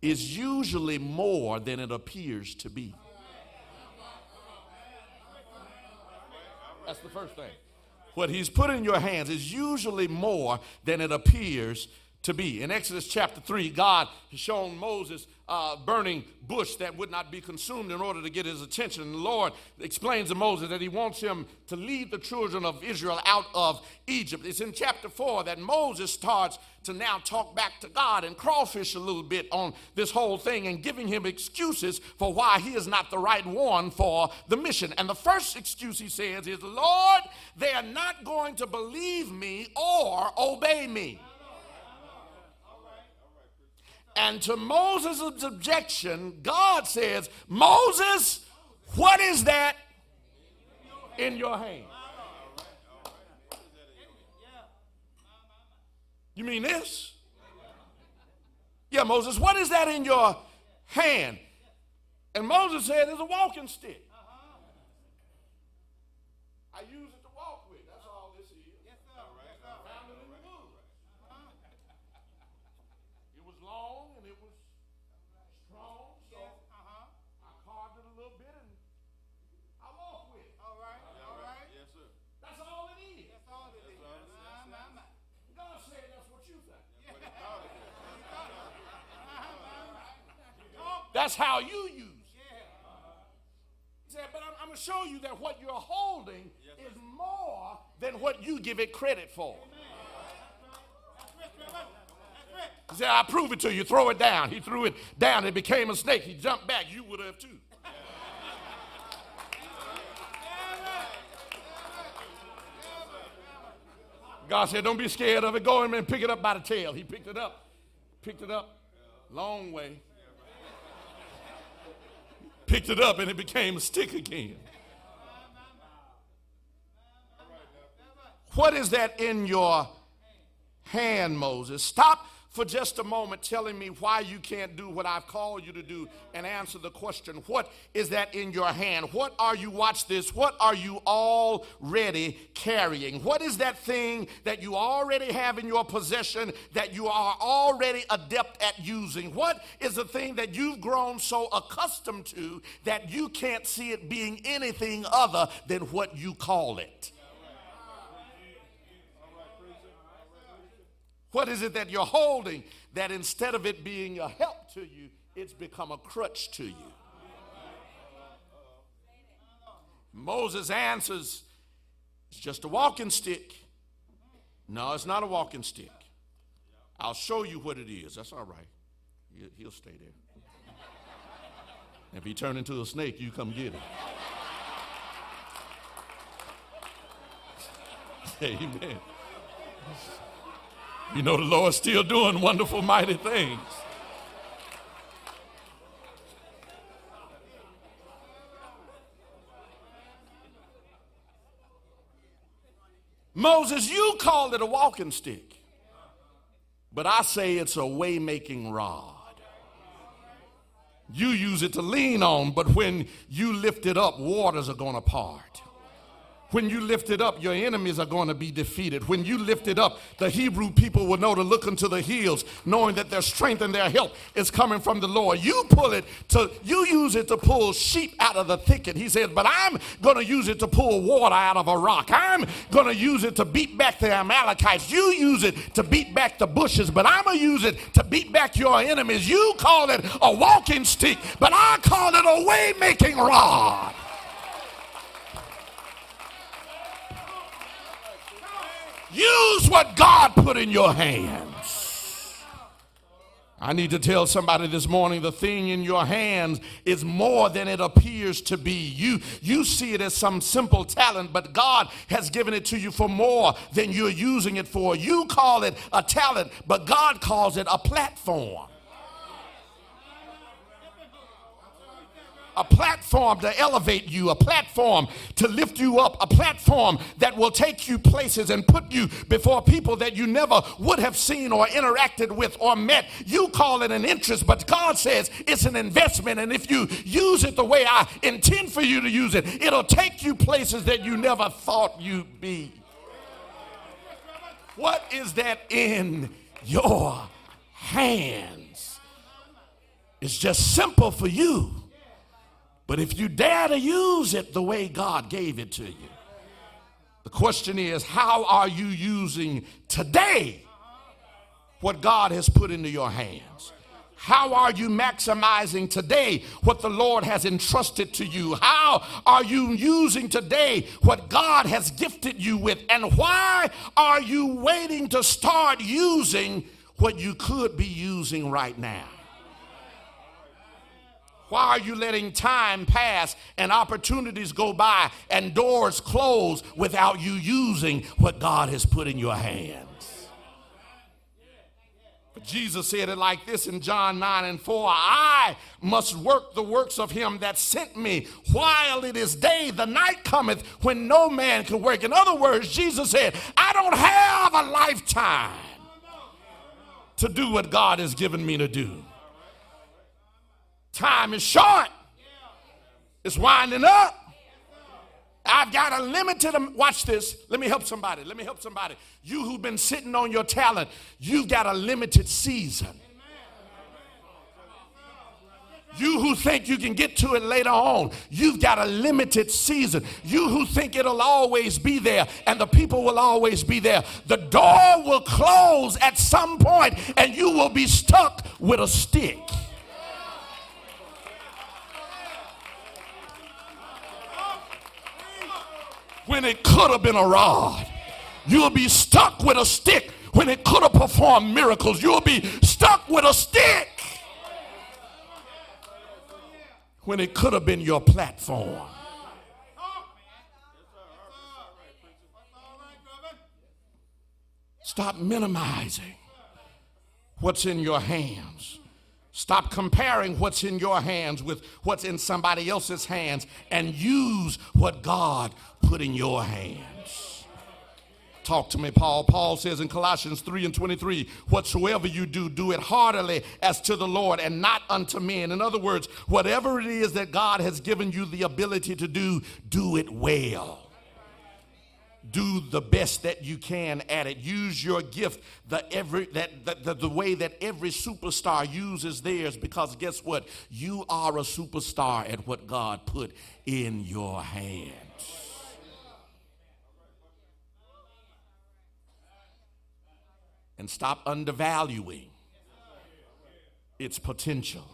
is usually more than it appears to be. That's the first thing. What he's put in your hands is usually more than it appears to be. In Exodus chapter 3, God has shown Moses a burning bush that would not be consumed in order to get his attention. And the Lord explains to Moses that he wants him to lead the children of Israel out of Egypt. It's in chapter 4 that Moses starts to now talk back to God and crawfish a little bit on this whole thing and giving him excuses for why he is not the right one for the mission. And the first excuse he says is, Lord, they are not going to believe me or obey me. And to Moses' objection, God says, Moses, what is that in your hand? You mean this? Yeah, Moses, what is that in your hand? And Moses said, It's a walking stick. I use it to walk with. That's all this is. Found it in the woods. It was long and it was strong, so I carved it a little bit and I walk with it. All right, all right. Yes, sir. That's all it is. That's all it is. My, my, my. God said that's what you think. That's how you use. He said, but I'm, I'm going to show you that what you're holding is more than what you give it credit for. He said, I'll prove it to you. Throw it down. He threw it down. It became a snake. He jumped back. You would have too. God said, Don't be scared of it. Go in and pick it up by the tail. He picked it up, picked it up, long way. Picked it up and it became a stick again. What is that in your hand, Moses? Stop for just a moment telling me why you can't do what I've called you to do and answer the question what is that in your hand? What are you, watch this, what are you already carrying? What is that thing that you already have in your possession that you are already adept at using? What is the thing that you've grown so accustomed to that you can't see it being anything other than what you call it? What is it that you're holding that instead of it being a help to you, it's become a crutch to you? Moses answers, It's just a walking stick. No, it's not a walking stick. I'll show you what it is. That's all right. He'll stay there. If he turn into a snake, you come get him. Amen. You know, the Lord's still doing wonderful, mighty things. Moses, you called it a walking stick, but I say it's a way making rod. You use it to lean on, but when you lift it up, waters are going to part. When you lift it up, your enemies are going to be defeated. When you lift it up, the Hebrew people will know to look unto the hills, knowing that their strength and their help is coming from the Lord. You pull it to, you use it to pull sheep out of the thicket. He said, but I'm going to use it to pull water out of a rock. I'm going to use it to beat back the Amalekites. You use it to beat back the bushes, but I'm going to use it to beat back your enemies. You call it a walking stick, but I call it a way making rod. Use what God put in your hands. I need to tell somebody this morning the thing in your hands is more than it appears to be. You, you see it as some simple talent, but God has given it to you for more than you're using it for. You call it a talent, but God calls it a platform. A platform to elevate you, a platform to lift you up, a platform that will take you places and put you before people that you never would have seen or interacted with or met. You call it an interest, but God says it's an investment. And if you use it the way I intend for you to use it, it'll take you places that you never thought you'd be. What is that in your hands? It's just simple for you but if you dare to use it the way God gave it to you, the question is how are you using today what God has put into your hands? How are you maximizing today what the Lord has entrusted to you? How are you using today what God has gifted you with? And why are you waiting to start using what you could be using right now? Why are you letting time pass and opportunities go by and doors close without you using what God has put in your hands? But Jesus said it like this in John 9 and 4 I must work the works of him that sent me while it is day. The night cometh when no man can work. In other words, Jesus said, I don't have a lifetime to do what God has given me to do. Time is short. It's winding up. I've got a limited, watch this. Let me help somebody. Let me help somebody. You who've been sitting on your talent, you've got a limited season. You who think you can get to it later on, you've got a limited season. You who think it'll always be there and the people will always be there, the door will close at some point and you will be stuck with a stick. When it could have been a rod. You'll be stuck with a stick when it could have performed miracles. You'll be stuck with a stick when it could have been your platform. Stop minimizing what's in your hands. Stop comparing what's in your hands with what's in somebody else's hands and use what God put in your hands. Talk to me, Paul. Paul says in Colossians 3 and 23, whatsoever you do, do it heartily as to the Lord and not unto men. In other words, whatever it is that God has given you the ability to do, do it well do the best that you can at it. Use your gift the every that, that the, the way that every superstar uses theirs because guess what? You are a superstar at what God put in your hands. And stop undervaluing its potential.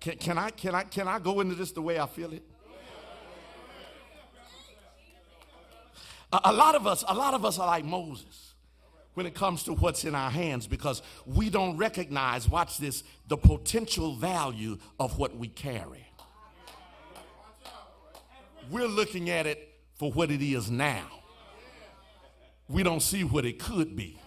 Can, can, I, can, I, can I go into this the way I feel it? A, lot of us, a lot of us are like Moses when it comes to what's in our hands because we don't recognize, watch this, the potential value of what we carry. We're looking at it for what it is now. We don't see what it could be.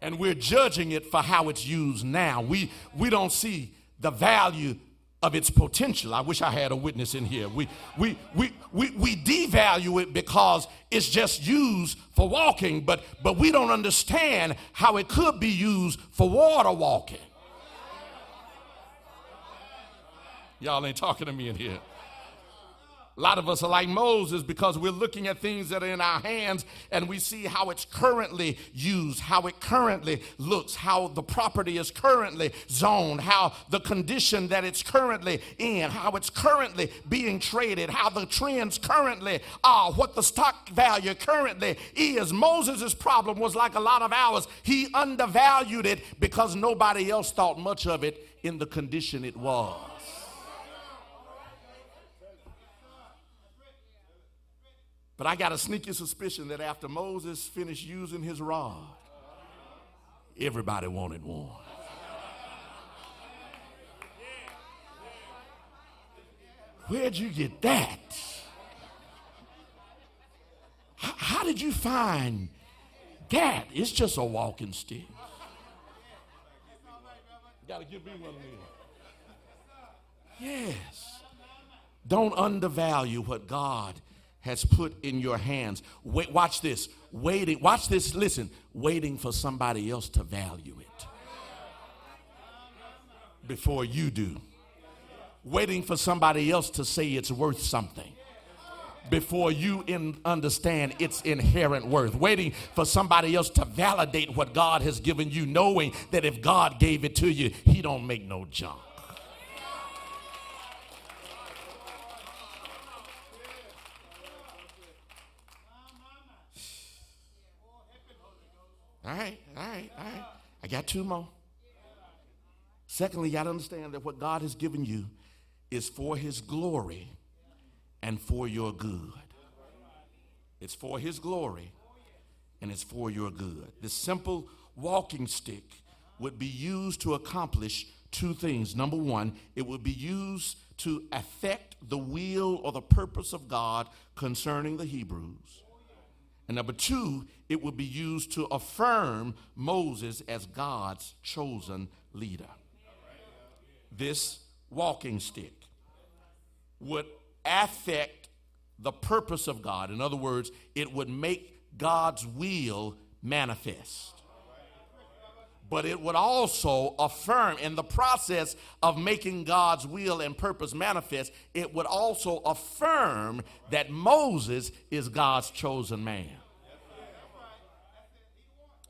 And we're judging it for how it's used now. We, we don't see the value of its potential. I wish I had a witness in here. We, we, we, we, we devalue it because it's just used for walking, but, but we don't understand how it could be used for water walking. Y'all ain't talking to me in here. A lot of us are like Moses because we're looking at things that are in our hands and we see how it's currently used, how it currently looks, how the property is currently zoned, how the condition that it's currently in, how it's currently being traded, how the trends currently are, what the stock value currently is. Moses' problem was like a lot of ours. He undervalued it because nobody else thought much of it in the condition it was. But I got a sneaky suspicion that after Moses finished using his rod, everybody wanted one. Where'd you get that? How, how did you find that? It's just a walking stick. You gotta give me one of. Yes. Don't undervalue what God has put in your hands. Wait, watch this. Waiting, watch this, listen, waiting for somebody else to value it before you do. Waiting for somebody else to say it's worth something before you in, understand its inherent worth. Waiting for somebody else to validate what God has given you, knowing that if God gave it to you, He don't make no junk. All right, all right, all right. I got two more. Secondly, you got to understand that what God has given you is for His glory and for your good. It's for His glory and it's for your good. This simple walking stick would be used to accomplish two things. Number one, it would be used to affect the will or the purpose of God concerning the Hebrews. And number two, it would be used to affirm Moses as God's chosen leader. This walking stick would affect the purpose of God. In other words, it would make God's will manifest. But it would also affirm, in the process of making God's will and purpose manifest, it would also affirm that Moses is God's chosen man.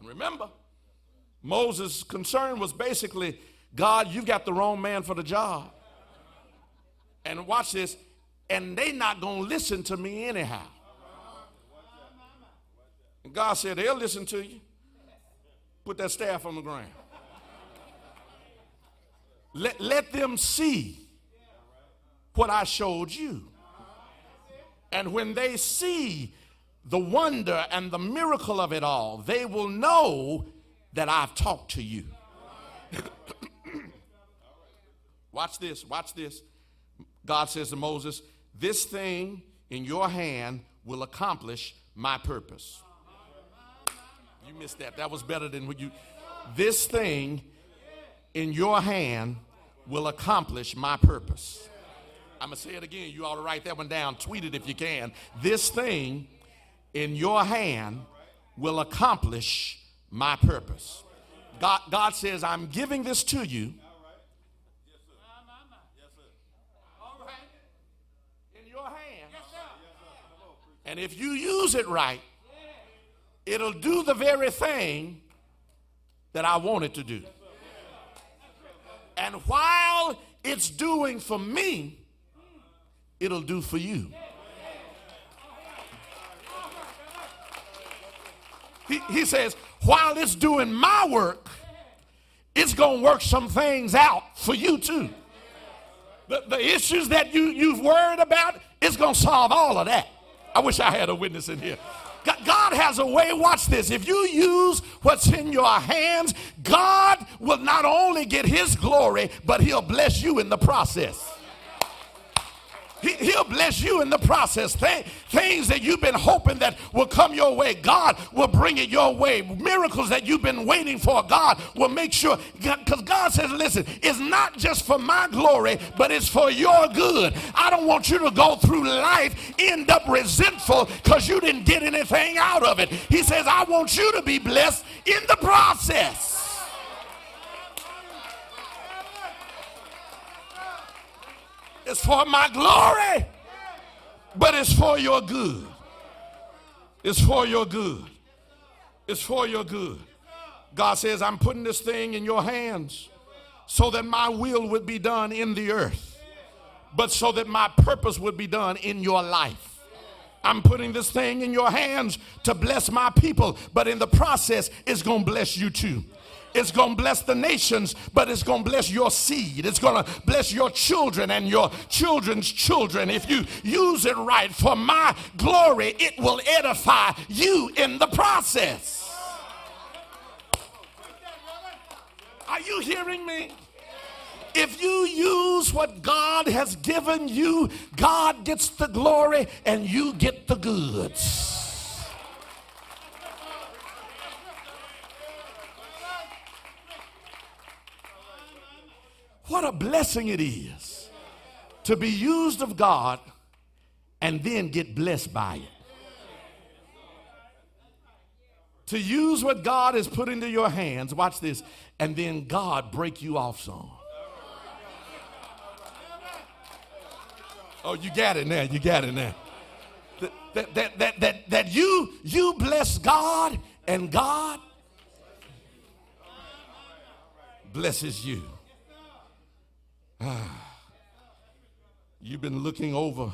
Remember, Moses' concern was basically God, you've got the wrong man for the job. And watch this, and they not going to listen to me anyhow. And God said, they'll listen to you. Put that staff on the ground. Let, let them see what I showed you. And when they see the wonder and the miracle of it all, they will know that I've talked to you. watch this, watch this. God says to Moses, This thing in your hand will accomplish my purpose. You missed that. That was better than what you. This thing in your hand will accomplish my purpose. I'm going to say it again. You ought to write that one down. Tweet it if you can. This thing in your hand will accomplish my purpose. God, God says, I'm giving this to you. And if you use it right, it'll do the very thing that I want it to do. And while it's doing for me, it'll do for you. He, he says, while it's doing my work, it's going to work some things out for you too. The, the issues that you, you've worried about, it's going to solve all of that. I wish I had a witness in here. God has a way, watch this. If you use what's in your hands, God will not only get his glory, but he'll bless you in the process. He, will bless you in the process. Th- things that you've been hoping that will come your way, God will bring it your way. Miracles that you've been waiting for, God will make sure. Because God says, listen, it's not just for my glory, but it's for your good. I don't want you to go through life, end up resentful because you didn't get anything out of it. He says, I want you to be blessed in the process. It's for my glory, but it's for your good. It's for your good. It's for your good. God says, I'm putting this thing in your hands so that my will would be done in the earth, but so that my purpose would be done in your life. I'm putting this thing in your hands to bless my people, but in the process, it's going to bless you too. It's going to bless the nations, but it's going to bless your seed. It's going to bless your children and your children's children. If you use it right for my glory, it will edify you in the process. Are you hearing me? If you use what God has given you, God gets the glory and you get the goods. What a blessing it is to be used of God and then get blessed by it. To use what God has put into your hands, watch this, and then God break you off some. Oh, you got it now. You got it now. That, that, that, that, that you, you bless God and God blesses you. You've been looking over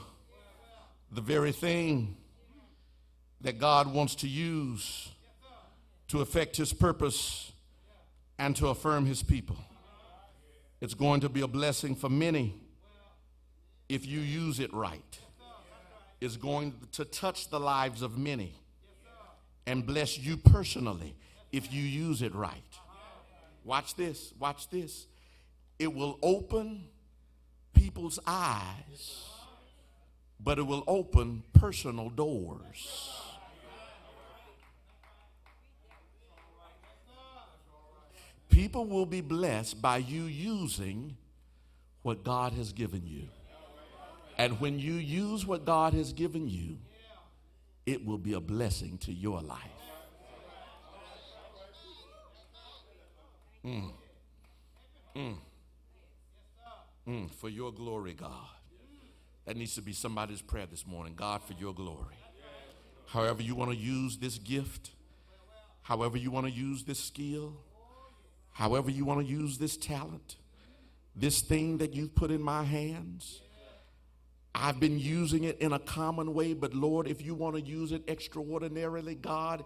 the very thing that God wants to use to effect his purpose and to affirm his people. It's going to be a blessing for many if you use it right. It's going to touch the lives of many and bless you personally if you use it right. Watch this, watch this. It will open people's eyes, but it will open personal doors. People will be blessed by you using what God has given you. And when you use what God has given you, it will be a blessing to your life. Mm. Mm. Mm, for your glory, God. That needs to be somebody's prayer this morning. God, for your glory. However, you want to use this gift, however, you want to use this skill, however, you want to use this talent, this thing that you've put in my hands. I've been using it in a common way, but Lord, if you want to use it extraordinarily, God,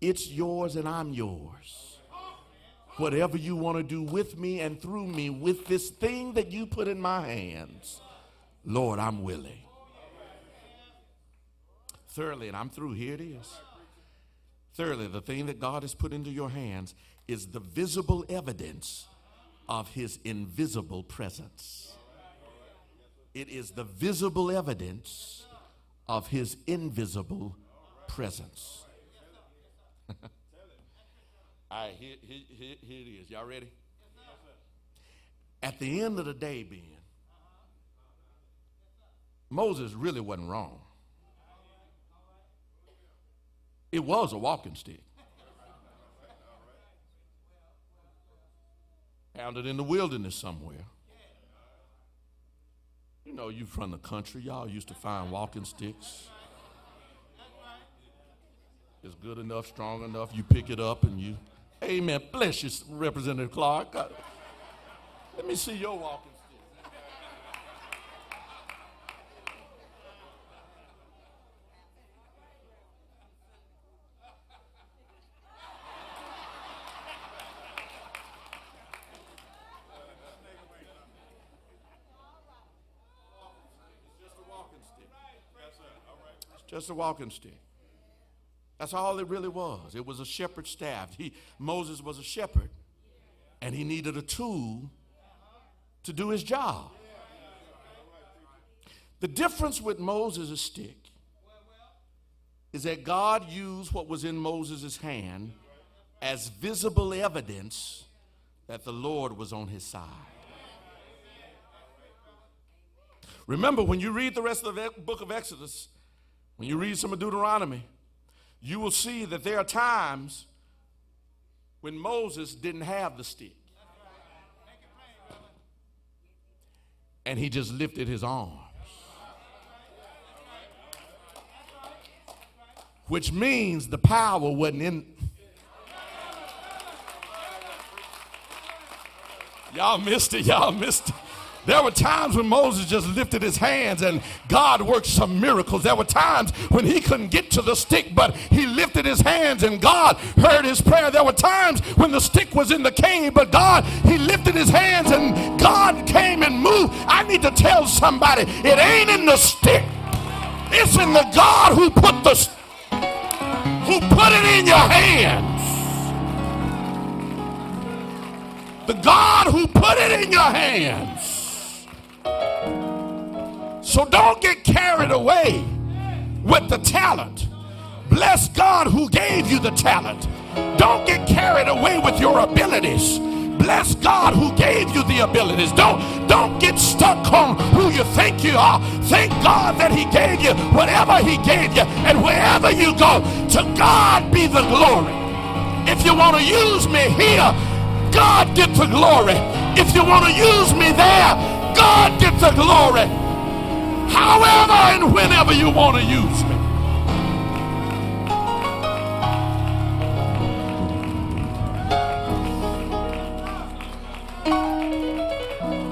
it's yours and I'm yours whatever you want to do with me and through me with this thing that you put in my hands, Lord, I'm willing. Thirdly, and I'm through, here it is. Thirdly, the thing that God has put into your hands is the visible evidence of his invisible presence. It is the visible evidence of his invisible presence. All right, here, here, here, here it is. Y'all ready? At the end of the day, Ben, Moses really wasn't wrong. It was a walking stick. Found it in the wilderness somewhere. You know, you from the country, y'all used to find walking sticks. It's good enough, strong enough. You pick it up and you, Amen. Bless you, Representative Clark. Uh, Let me see your walking stick. It's just a walking stick. That's all it really was. It was a shepherd's staff. He, Moses was a shepherd, and he needed a tool to do his job. The difference with Moses' stick is that God used what was in Moses' hand as visible evidence that the Lord was on his side. Remember, when you read the rest of the book of Exodus, when you read some of Deuteronomy, you will see that there are times when Moses didn't have the stick. And he just lifted his arms. Which means the power wasn't in. Y'all missed it. Y'all missed it. There were times when Moses just lifted his hands and God worked some miracles. There were times when he couldn't get to the stick, but he lifted his hands and God heard his prayer. There were times when the stick was in the cave, but God, he lifted his hands and God came and moved. I need to tell somebody it ain't in the stick, it's in the God who put the who put it in your hands. The God who put it in your hands. So don't get carried away with the talent. Bless God who gave you the talent. Don't get carried away with your abilities. Bless God who gave you the abilities. Don't, don't get stuck on who you think you are. Thank God that He gave you whatever He gave you. And wherever you go, to God be the glory. If you want to use me here, God get the glory. If you want to use me there, God get the glory. However and whenever you want to use me.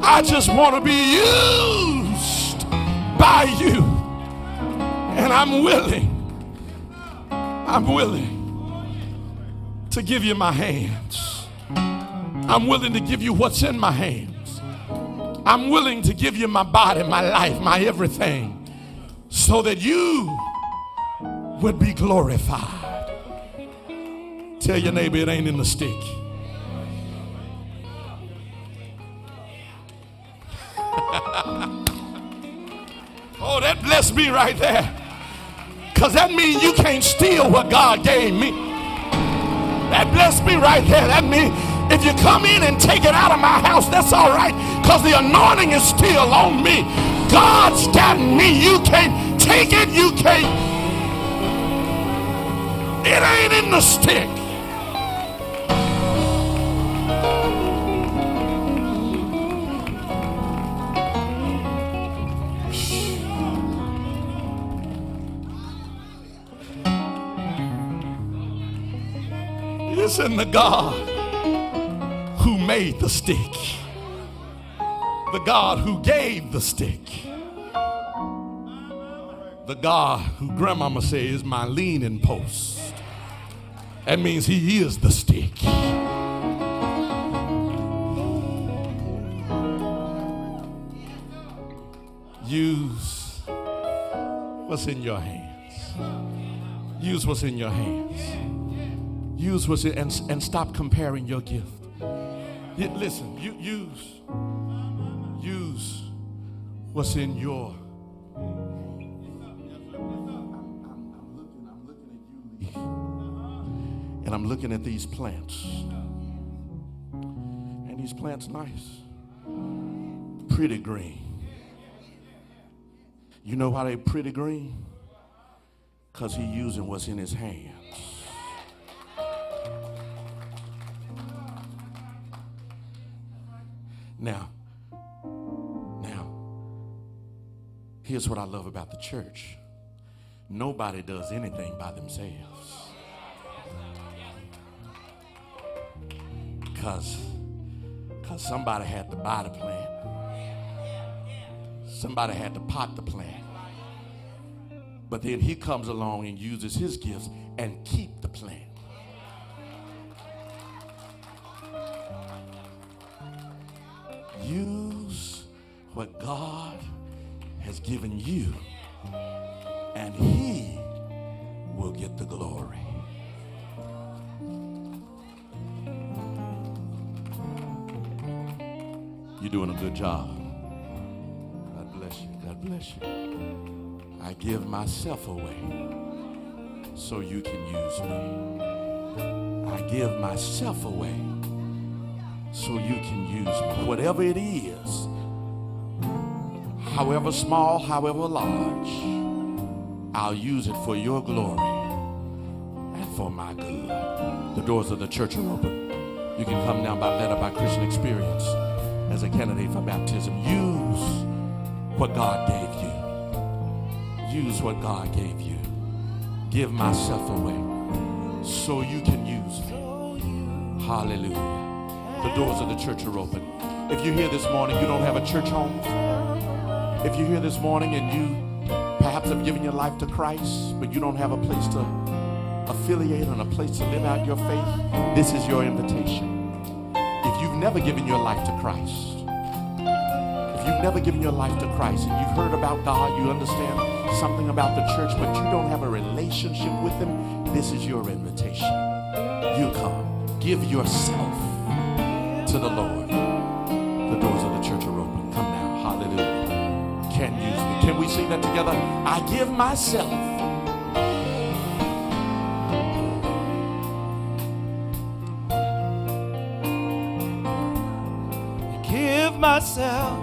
I just want to be used by you. And I'm willing, I'm willing to give you my hands. I'm willing to give you what's in my hands. I'm willing to give you my body, my life, my everything, so that you would be glorified. Tell your neighbor it ain't in the stick. oh, that blessed me right there. Because that means you can't steal what God gave me. That blessed me right there. That means if you come in and take it out of my house, that's all right. Because the anointing is still on me. God's got me. You can't take it. You can't. It ain't in the stick. In the God made the stick, the God who gave the stick, the God who grandmama says is my leaning post. That means he is the stick. Use what's in your hands. Use what's in your hands. Use what's in and, and stop comparing your gift. Listen, you use use what's in your and I'm I'm looking at these plants. And these plants nice. Pretty green. You know why they pretty green? Because he using what's in his hands. Now, now, here's what I love about the church. Nobody does anything by themselves. Because because somebody had to buy the plant. Somebody had to pot the plant. But then he comes along and uses his gifts and keep the plant. Use what God has given you, and he will get the glory. You're doing a good job. God bless you. God bless you. I give myself away so you can use me. I give myself away so you can use. Whatever it is, however small, however large, I'll use it for your glory and for my good. The doors of the church are open. You can come down by letter by Christian experience as a candidate for baptism. Use what God gave you. Use what God gave you. Give myself away so you can use me. Hallelujah. The doors of the church are open. If you're here this morning, you don't have a church home. If you're here this morning and you perhaps have given your life to Christ, but you don't have a place to affiliate and a place to live out your faith, this is your invitation. If you've never given your life to Christ, if you've never given your life to Christ and you've heard about God, you understand something about the church, but you don't have a relationship with Him, this is your invitation. You come, give yourself together? I give myself. I give myself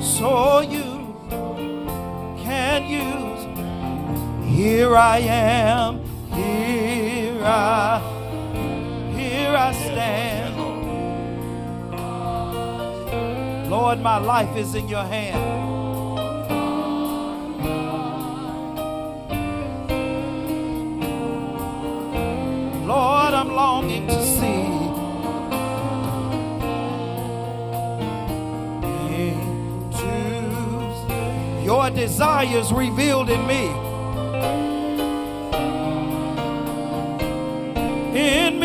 so you can use. Here I am, here I, here I stand. Lord, my life is in your hand. Longing to see your desires revealed in me. In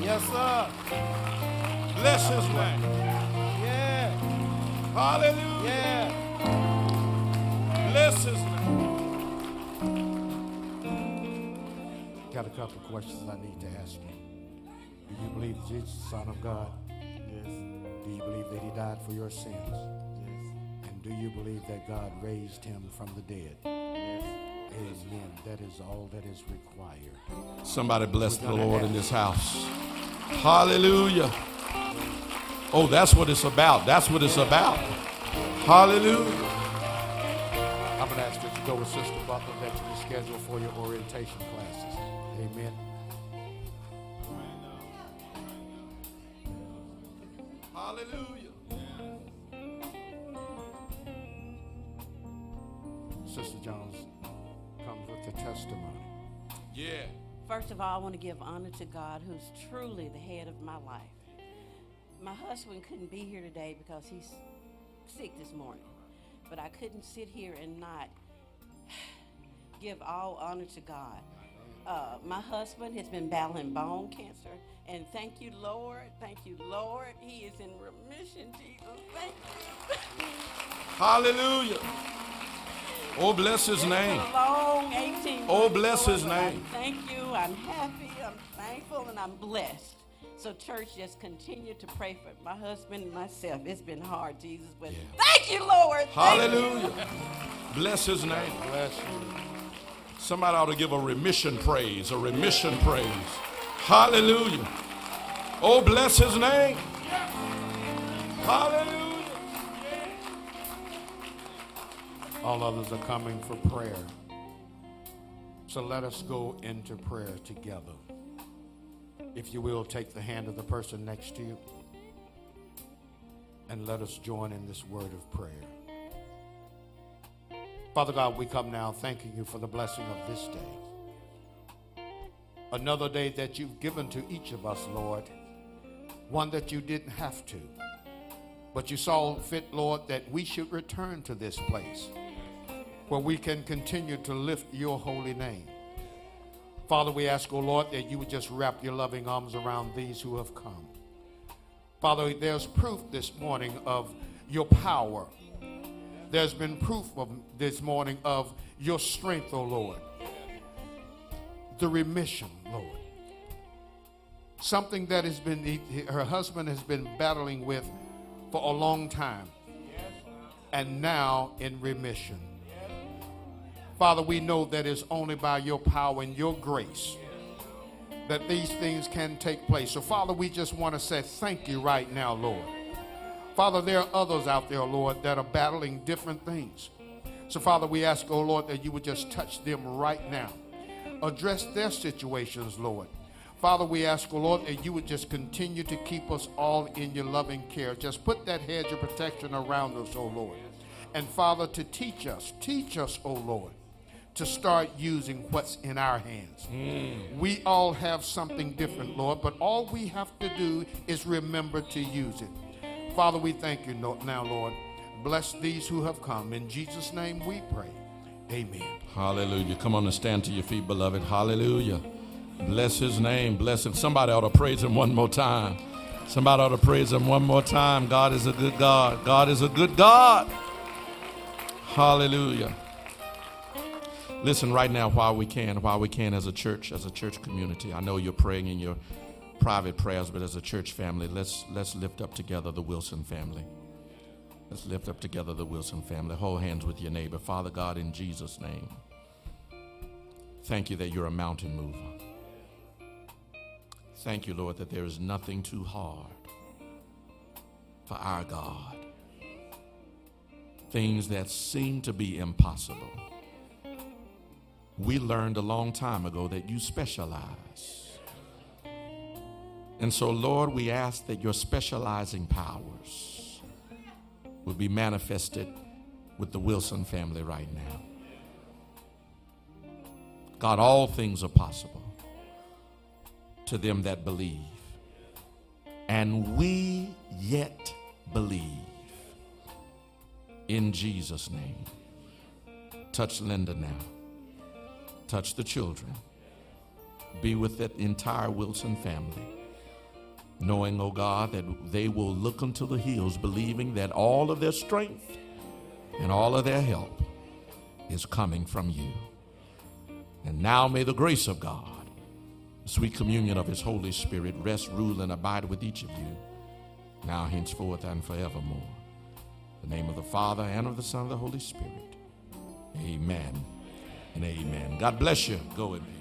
Yes, sir. Bless his name. Yeah. Hallelujah. Yeah. Bless his name. Got a couple questions I need to ask you. Do you believe Jesus is the Son of God? Yes. Do you believe that He died for your sins? Yes. And do you believe that God raised Him from the dead? Amen. That is all that is required. Somebody bless the Lord in this house. Hallelujah. Oh, that's what it's about. That's what it's about. Hallelujah. I'm going to ask that you go with Sister Butler that you schedule for your orientation classes. Amen. Hallelujah. Sister Jones comes with the testimony. Yeah. First of all, I want to give honor to God, who's truly the head of my life. My husband couldn't be here today because he's sick this morning, but I couldn't sit here and not give all honor to God. Uh, my husband has been battling bone cancer, and thank you, Lord. Thank you, Lord. He is in remission, Jesus. Thank you. Hallelujah. Oh, bless his It's been name. a long 18 Oh, bless his but I name. Thank you. I'm happy. I'm thankful, and I'm blessed. So, church, just continue to pray for my husband and myself. It's been hard, Jesus, but thank you, Lord. Thank you. Hallelujah. Bless his name. Bless you. Somebody ought to give a remission praise, a remission praise. Hallelujah. Oh, bless his name. Hallelujah. All others are coming for prayer. So let us go into prayer together. If you will, take the hand of the person next to you and let us join in this word of prayer. Father God, we come now thanking you for the blessing of this day. Another day that you've given to each of us, Lord. One that you didn't have to. But you saw fit, Lord, that we should return to this place where we can continue to lift your holy name. Father, we ask, O Lord, that you would just wrap your loving arms around these who have come. Father, there's proof this morning of your power. There's been proof of this morning of your strength, O Lord. The remission, Lord. Something that has been her husband has been battling with for a long time. And now in remission. Father, we know that it's only by your power and your grace that these things can take place. So, Father, we just want to say thank you right now, Lord. Father, there are others out there, Lord, that are battling different things. So, Father, we ask, oh Lord, that you would just touch them right now. Address their situations, Lord. Father, we ask, oh Lord, that you would just continue to keep us all in your loving care. Just put that hedge of protection around us, oh Lord. And Father, to teach us, teach us, oh Lord, to start using what's in our hands. Mm. We all have something different, Lord, but all we have to do is remember to use it. Father, we thank you now, Lord. Bless these who have come. In Jesus' name we pray. Amen. Hallelujah. Come on and stand to your feet, beloved. Hallelujah. Bless his name. Bless him. Somebody ought to praise him one more time. Somebody ought to praise him one more time. God is a good God. God is a good God. Hallelujah. Listen right now while we can, while we can as a church, as a church community. I know you're praying in your private prayers, but as a church family, let's let's lift up together the Wilson family. Let's lift up together the Wilson family. Hold hands with your neighbor. Father God, in Jesus' name. Thank you that you're a mountain mover. Thank you, Lord, that there is nothing too hard for our God. Things that seem to be impossible. We learned a long time ago that you specialize. And so, Lord, we ask that your specializing powers will be manifested with the Wilson family right now. God, all things are possible to them that believe. and we yet believe. In Jesus' name. Touch Linda now. Touch the children. Be with that entire Wilson family. Knowing, oh God, that they will look unto the hills, believing that all of their strength and all of their help is coming from you. And now may the grace of God, the sweet communion of his Holy Spirit, rest, rule, and abide with each of you, now, henceforth, and forevermore. In the name of the Father, and of the Son, and of the Holy Spirit. Amen and amen. God bless you. Go in peace.